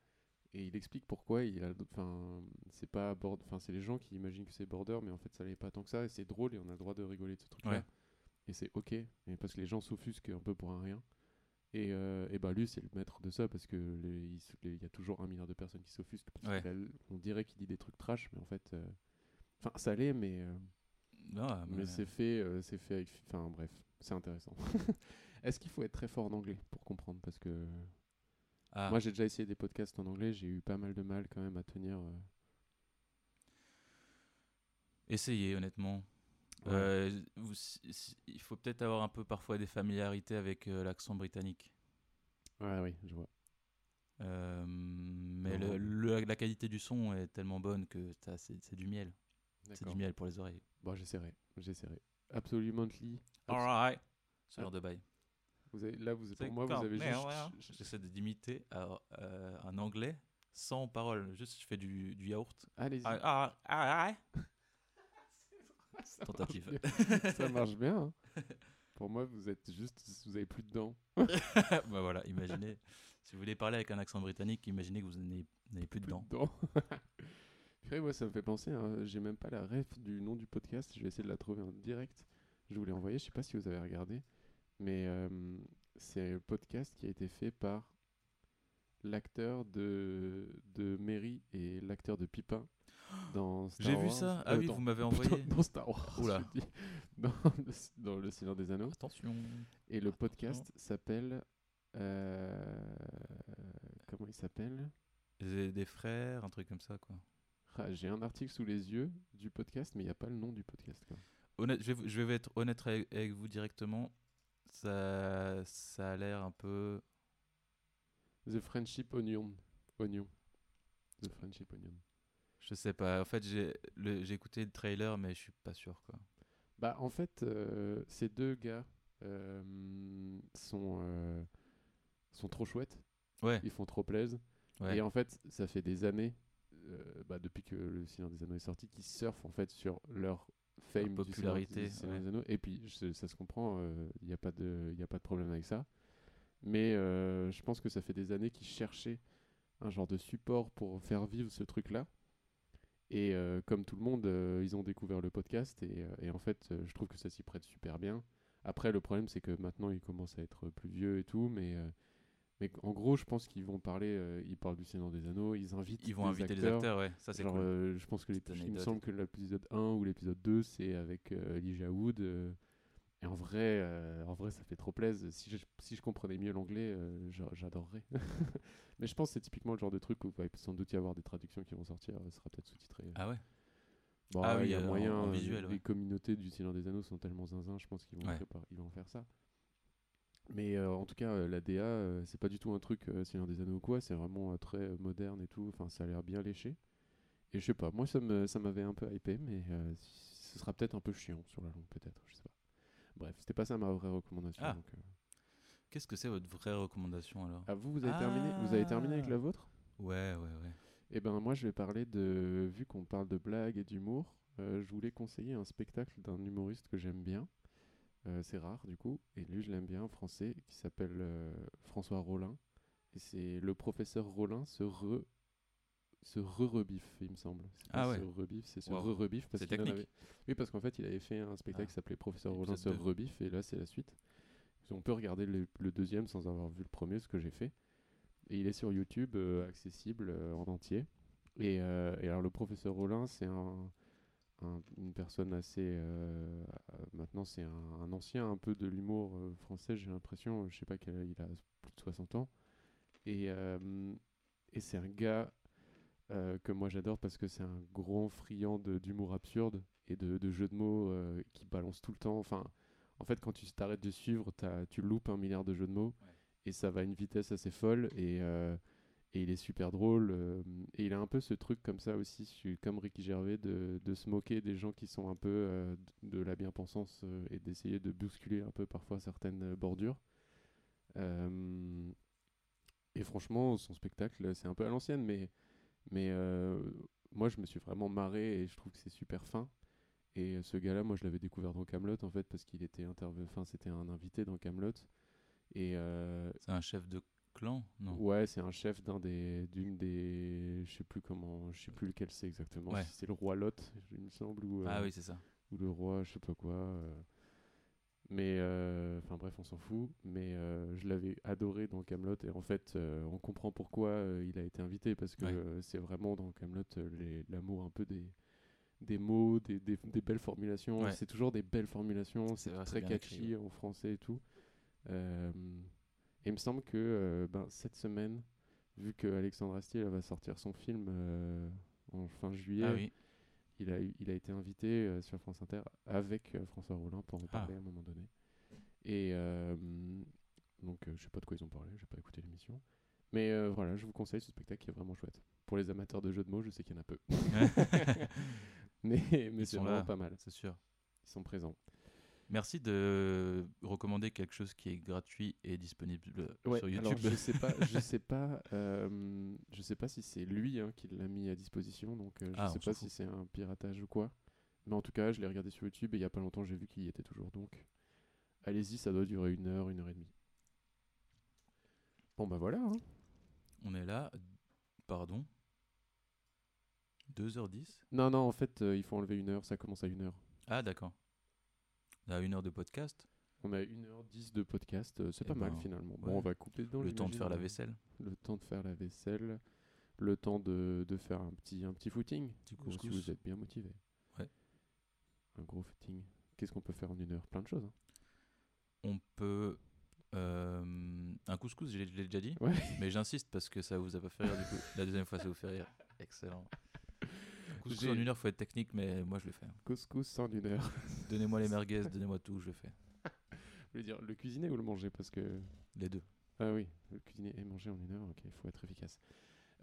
Et il explique pourquoi il a. Enfin, c'est pas bord... Enfin, c'est les gens qui imaginent que c'est border, mais en fait, ça l'est pas tant que ça. Et c'est drôle et on a le droit de rigoler de ce truc-là. Ouais. Et c'est ok. Et parce que les gens s'offusquent un peu pour un rien. Et, euh, et bah lui, c'est le maître de ça parce que les- il les- y a toujours un milliard de personnes qui s'offusquent. Ouais. on dirait qu'il dit des trucs trash, mais en fait. euh, Enfin, ça l'est, mais. euh, Non, mais c'est fait, euh, c'est fait avec. Enfin, bref, c'est intéressant. *laughs* Est-ce qu'il faut être très fort en anglais pour comprendre? Parce que Ah, moi, j'ai déjà essayé des podcasts en anglais, j'ai eu pas mal de mal quand même à tenir. euh, essayez honnêtement. Ouais. Euh, il faut peut-être avoir un peu parfois des familiarités avec euh, l'accent britannique. Ouais, oui, je vois. Euh, mais le- le- la qualité du son est tellement bonne que c'est c'est du miel. C'est du miel pour les oreilles. Bon, j'essaierai, j'essaierai. Absolument. Alright. Ce Ah. genre de bail. Vous avez, là, vous, C'est pour moi, vous avez juste. hein. J'essaie d'imiter un anglais sans parole. Juste, je fais du, du yaourt. Allez-y. Ah, ah, ah, ah. Ça Tentative. Ça marche bien. hein. Pour moi, vous êtes juste, vous avez plus de dents. *laughs* bah voilà, imaginez. Si vous voulez parler avec un accent britannique, imaginez que vous n'avez plus de Plus dents. de dents. *laughs* Purée, moi, ça me fait penser. hein, J'ai même pas la ref du nom du podcast. Je vais essayer de la trouver en direct. Je vous l'ai envoyé. Je sais pas si vous avez regardé, mais euh, c'est un podcast qui a été fait par l'acteur de, de Mary et l'acteur de Pipin dans J'ai vu ça. Ah Euh, oui, dans- vous m'avez *laughs* envoyé. dans Star Wars. Oula. dis. *laughs* Dans, le, dans Le Seigneur des Anneaux. Attention. Et le podcast s'appelle. euh, comment il s'appelle? Des des frères, un truc comme ça, quoi. Ah, J'ai un article sous les yeux du podcast, mais il n'y a pas le nom du podcast. quoi. Honnête, je, vais, vous- je vais être honnête avec, avec vous directement. Ça, ça a l'air un peu. The Friendship Onion. Onion. The Friendship Onion. Je sais pas. En fait, j'ai le- écouté le trailer, mais je suis pas sûr, quoi. Bah, en fait, euh, ces deux gars euh, sont, euh, sont trop chouettes. Ouais. Ils font trop plaisir. ouais. Et en fait, ça fait des années, bah, depuis que Le Seigneur des Anneaux est sorti, qu'ils surfent en fait sur leur fame du popularité, Seigneur- du Seigneur ouais. des Anneaux. Et puis, je- ça se comprend, il n'y a, pas de- a pas de problème avec ça. Mais je pense que ça fait des années qu'ils cherchaient un genre de support pour faire vivre ce truc-là. Et euh, comme tout le monde, euh, ils ont découvert le podcast et, euh, et en fait, euh, je trouve que ça s'y prête super bien. Après, le problème, c'est que maintenant, ils commencent à être plus vieux et tout, mais, mais en gros, je pense qu'ils vont parler, ils parlent du Seigneur des Anneaux, ils invitent Ils vont des inviter les acteurs, ouais. Ça, c'est cool. je pense que il me semble que l'épisode 1 ou l'épisode 2, c'est avec Elijah Wood. Euh, et en vrai, euh, en vrai, ça fait trop plaisir. Si je, si je comprenais mieux l'anglais, euh, j'a- j'adorerais. *laughs* Mais je pense que c'est typiquement le genre de truc où il va sans doute y avoir des traductions qui vont sortir. Ce sera peut-être sous-titré. Ah ouais? Bon, ah ouais, oui, il y a euh, en- moyen. en euh, visuel, les ouais. communautés du Seigneur des Anneaux sont tellement zinzin, je pense qu'ils vont, Ouais. préparer- ils vont faire ça. Mais euh, en tout cas, euh, la DA, euh, c'est pas du tout un truc euh, Seigneur des Anneaux ou quoi, c'est vraiment euh, très euh, moderne et tout. Enfin, ça a l'air bien léché. Et je sais pas, moi ça ça m'avait un peu hypé, mais euh, ce sera peut-être un peu chiant sur la longue, peut-être, je sais pas. Bref, c'était pas ça ma vraie recommandation. Ah. donc, euh. Qu'est-ce que c'est votre vraie recommandation alors? Ah, vous, vous avez, terminé, vous avez terminé avec Ah. la vôtre? Ouais, ouais, ouais. Eh ben moi je vais parler de, vu qu'on parle de blagues et d'humour, euh, je voulais conseiller un spectacle d'un humoriste que j'aime bien. Euh, c'est rare du coup, et lui je l'aime bien, français, qui s'appelle euh, François Rollin. Et c'est le professeur Rollin se re se re-rebiffe, il me semble. Ah ouais. se rebiffe, c'est se Wow. re-rebiffe parce qu'il avait. Oui, parce qu'en fait il avait fait un spectacle Ah. qui s'appelait Professeur Rollin se rebiffe, et là c'est la suite. On peut regarder le, le deuxième sans avoir vu le premier, ce que j'ai fait. Et il est sur YouTube, euh, accessible euh, en entier. Et, euh, et alors le professeur Rollin, c'est un, un- une personne assez... maintenant, c'est un, un ancien un peu de l'humour français, j'ai l'impression. Je sais pas quel il a plus de 60 ans. Et, et c'est un gars euh, que moi j'adore parce que c'est un grand friand d'humour absurde et de, de jeux de mots euh, qui balance tout le temps. Enfin, en fait, quand tu t'arrêtes de suivre, tu loupes un milliard de jeux de mots Ouais. et ça va à une vitesse assez folle. Et, euh, et il est super drôle. et il a un peu ce truc comme ça aussi, comme Ricky Gervais, de, de se moquer des gens qui sont un peu de de la bien-pensance et d'essayer de bousculer un peu parfois certaines bordures. Et franchement, son spectacle, c'est un peu à l'ancienne, mais, mais euh, moi, je me suis vraiment marré et je trouve que c'est super fin. Et euh, ce gars-là, moi, je l'avais découvert dans Camelot en fait, parce qu'il était interve- enfin, c'était un invité dans Camelot. Et euh, C'est un chef de clan Non? Ouais, c'est un chef d'un des, d'une des, je sais plus comment, je sais plus lequel c'est exactement. Ouais. Si c'est le roi Lot, il me semble, ou, Ah oui, c'est ça. ou le roi, je sais pas quoi. Mais, euh, enfin bref, on s'en fout. Mais euh, je l'avais adoré dans Camelot et en fait, euh, on comprend pourquoi il a été invité parce que Ouais. c'est vraiment dans Camelot l'amour un peu des des mots, des, des, des belles formulations. Ouais. C'est toujours des belles formulations. C'est très catchy écrit, en français et tout. Euh, et il me semble que euh, ben, cette semaine, vu que Alexandre Astier va sortir son film euh, en fin juillet, Ah oui. Il, a, eu- il a été invité euh, sur France Inter avec euh, François Rollin pour en Ah. parler à un moment donné. Et euh, donc, je sais pas de quoi ils ont parlé, j'ai pas écouté l'émission. Mais euh, voilà, je vous conseille ce spectacle qui est vraiment chouette. Pour les amateurs de jeux de mots, je sais qu'il y en a peu. *laughs* mais c'est vraiment là. pas mal. c'est sûr. Ils sont présents. Merci de recommander quelque chose qui est gratuit et disponible Ouais, sur alors YouTube. je sais pas, je *laughs* sais pas, euh, je sais pas si c'est lui hein, qui l'a mis à disposition, donc euh, je Ah, sais pas si c'est un piratage ou quoi. Mais en tout cas, je l'ai regardé sur YouTube et il y a pas longtemps, j'ai vu qu'il y était toujours. Donc, allez-y, ça doit durer une heure, une heure et demie. Bon bah voilà. hein. On est là. Pardon 2h10 Non non, en fait, euh, il faut enlever une heure. Ça commence à une heure. Ah, d'accord. On a une heure de podcast. On a 1h10 de podcast, euh, c'est Eh pas mal ben, finalement. ouais. Bon, on va couper dedans. Le temps de faire la vaisselle. Le temps de faire la vaisselle. Le temps de, de faire un petit, un petit footing. Petit Bon, si vous êtes bien motivé. Ouais. Un gros footing. Qu'est-ce qu'on peut faire en une heure? Plein de choses. hein. On peut. euh, un couscous, je l'ai je l'ai déjà dit. Ouais. Mais j'insiste parce que ça vous a pas fait rire du coup. La deuxième fois, ça vous fait rire. Excellent. Couscous en une heure, faut être technique, mais moi je le fais. Couscous en une heure. *laughs* Donnez-moi les merguez, donnez-moi tout, je le fais. *laughs* Je veux dire, le cuisiner ou le manger Parce que. Les deux. Ah oui, le cuisiner et manger en une heure, ok, il faut être efficace.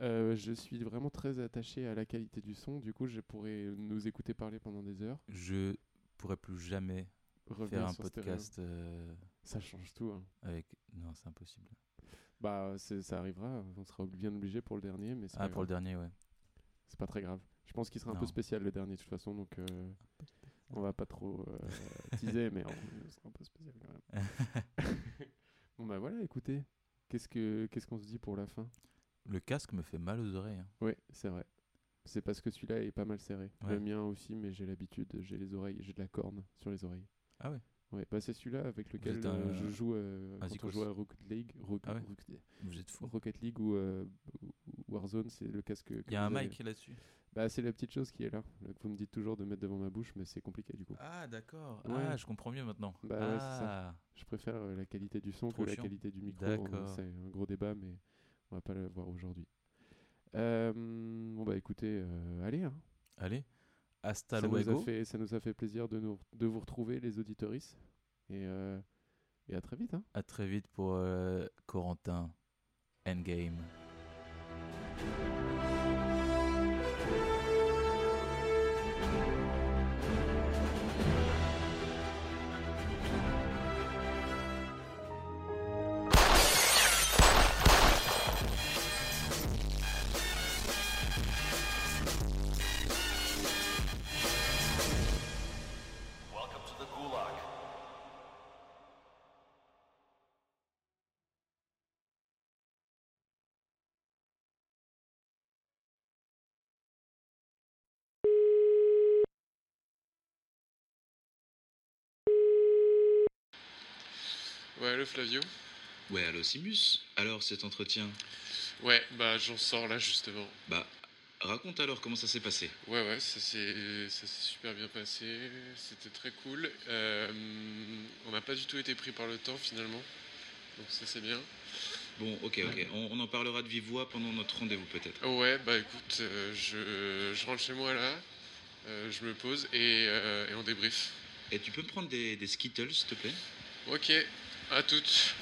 Euh, je suis vraiment très attaché à la qualité du son, du coup je pourrais nous écouter parler pendant des heures. Je pourrais plus jamais revenir faire un podcast euh, Ça change tout. hein. avec. Non, c'est impossible. Bah ça arrivera, on sera bien obligé pour le dernier, mais Ah, pour le dernier, ouais. C'est pas très grave. Je pense qu'il sera un peu spécial le dernier de toute façon, donc euh, on va pas trop euh, *laughs* teaser, mais on- sera un peu spécial quand même. *laughs* bon bah voilà, écoutez, qu'est-ce que qu'est-ce qu'on se dit pour la fin? Le casque me fait mal aux oreilles. hein. Ouais, c'est vrai. C'est parce que celui-là est pas mal serré. Ouais. Le mien aussi, mais j'ai l'habitude, j'ai les oreilles, j'ai de la corne sur les oreilles. Ah ouais Ouais, bah c'est celui-là avec lequel êtes euh, un- je joue euh, un quand on joue à Rocket League, Rock- Ah ouais Rocket- Vous êtes fou. Rocket League ou euh, Warzone, c'est le casque. que Il y a un mic là-dessus. Bah c'est la petite chose qui est là, là, que vous me dites toujours de mettre devant ma bouche, mais c'est compliqué du coup. Ah, d'accord. Ouais. Ah, je comprends mieux maintenant. Bah ouais, c'est ça. ah, Je préfère euh, la qualité du son Trop que la qualité du micro. D'accord. C'est un gros débat, mais on va pas le voir aujourd'hui. Euh, bon bah écoutez, euh, allez. hein. allez. Hasta ça, nous a fait, ça nous a fait plaisir de, nous, de vous retrouver, les auditorices. Et, et à très vite. Hein. À très vite pour Corentin Endgame. Ouais, le Flavio Ouais, allô Simus Alors cet entretien Ouais, bah j'en sors là justement. Bah, raconte alors comment ça s'est passé. Ouais, ouais, ça s'est ça s'est super bien passé. C'était très cool. Euh, on n'a pas du tout été pris par le temps finalement. Donc ça c'est bien. Bon, ok, ok, on, on en parlera de vive voix pendant notre rendez-vous peut-être. Ouais, bah écoute, euh, je, je rentre chez moi là. euh, je me pose et, et on débrief. Et tu peux me prendre des, des Skittles s'il te plaît? Ok, à toutes.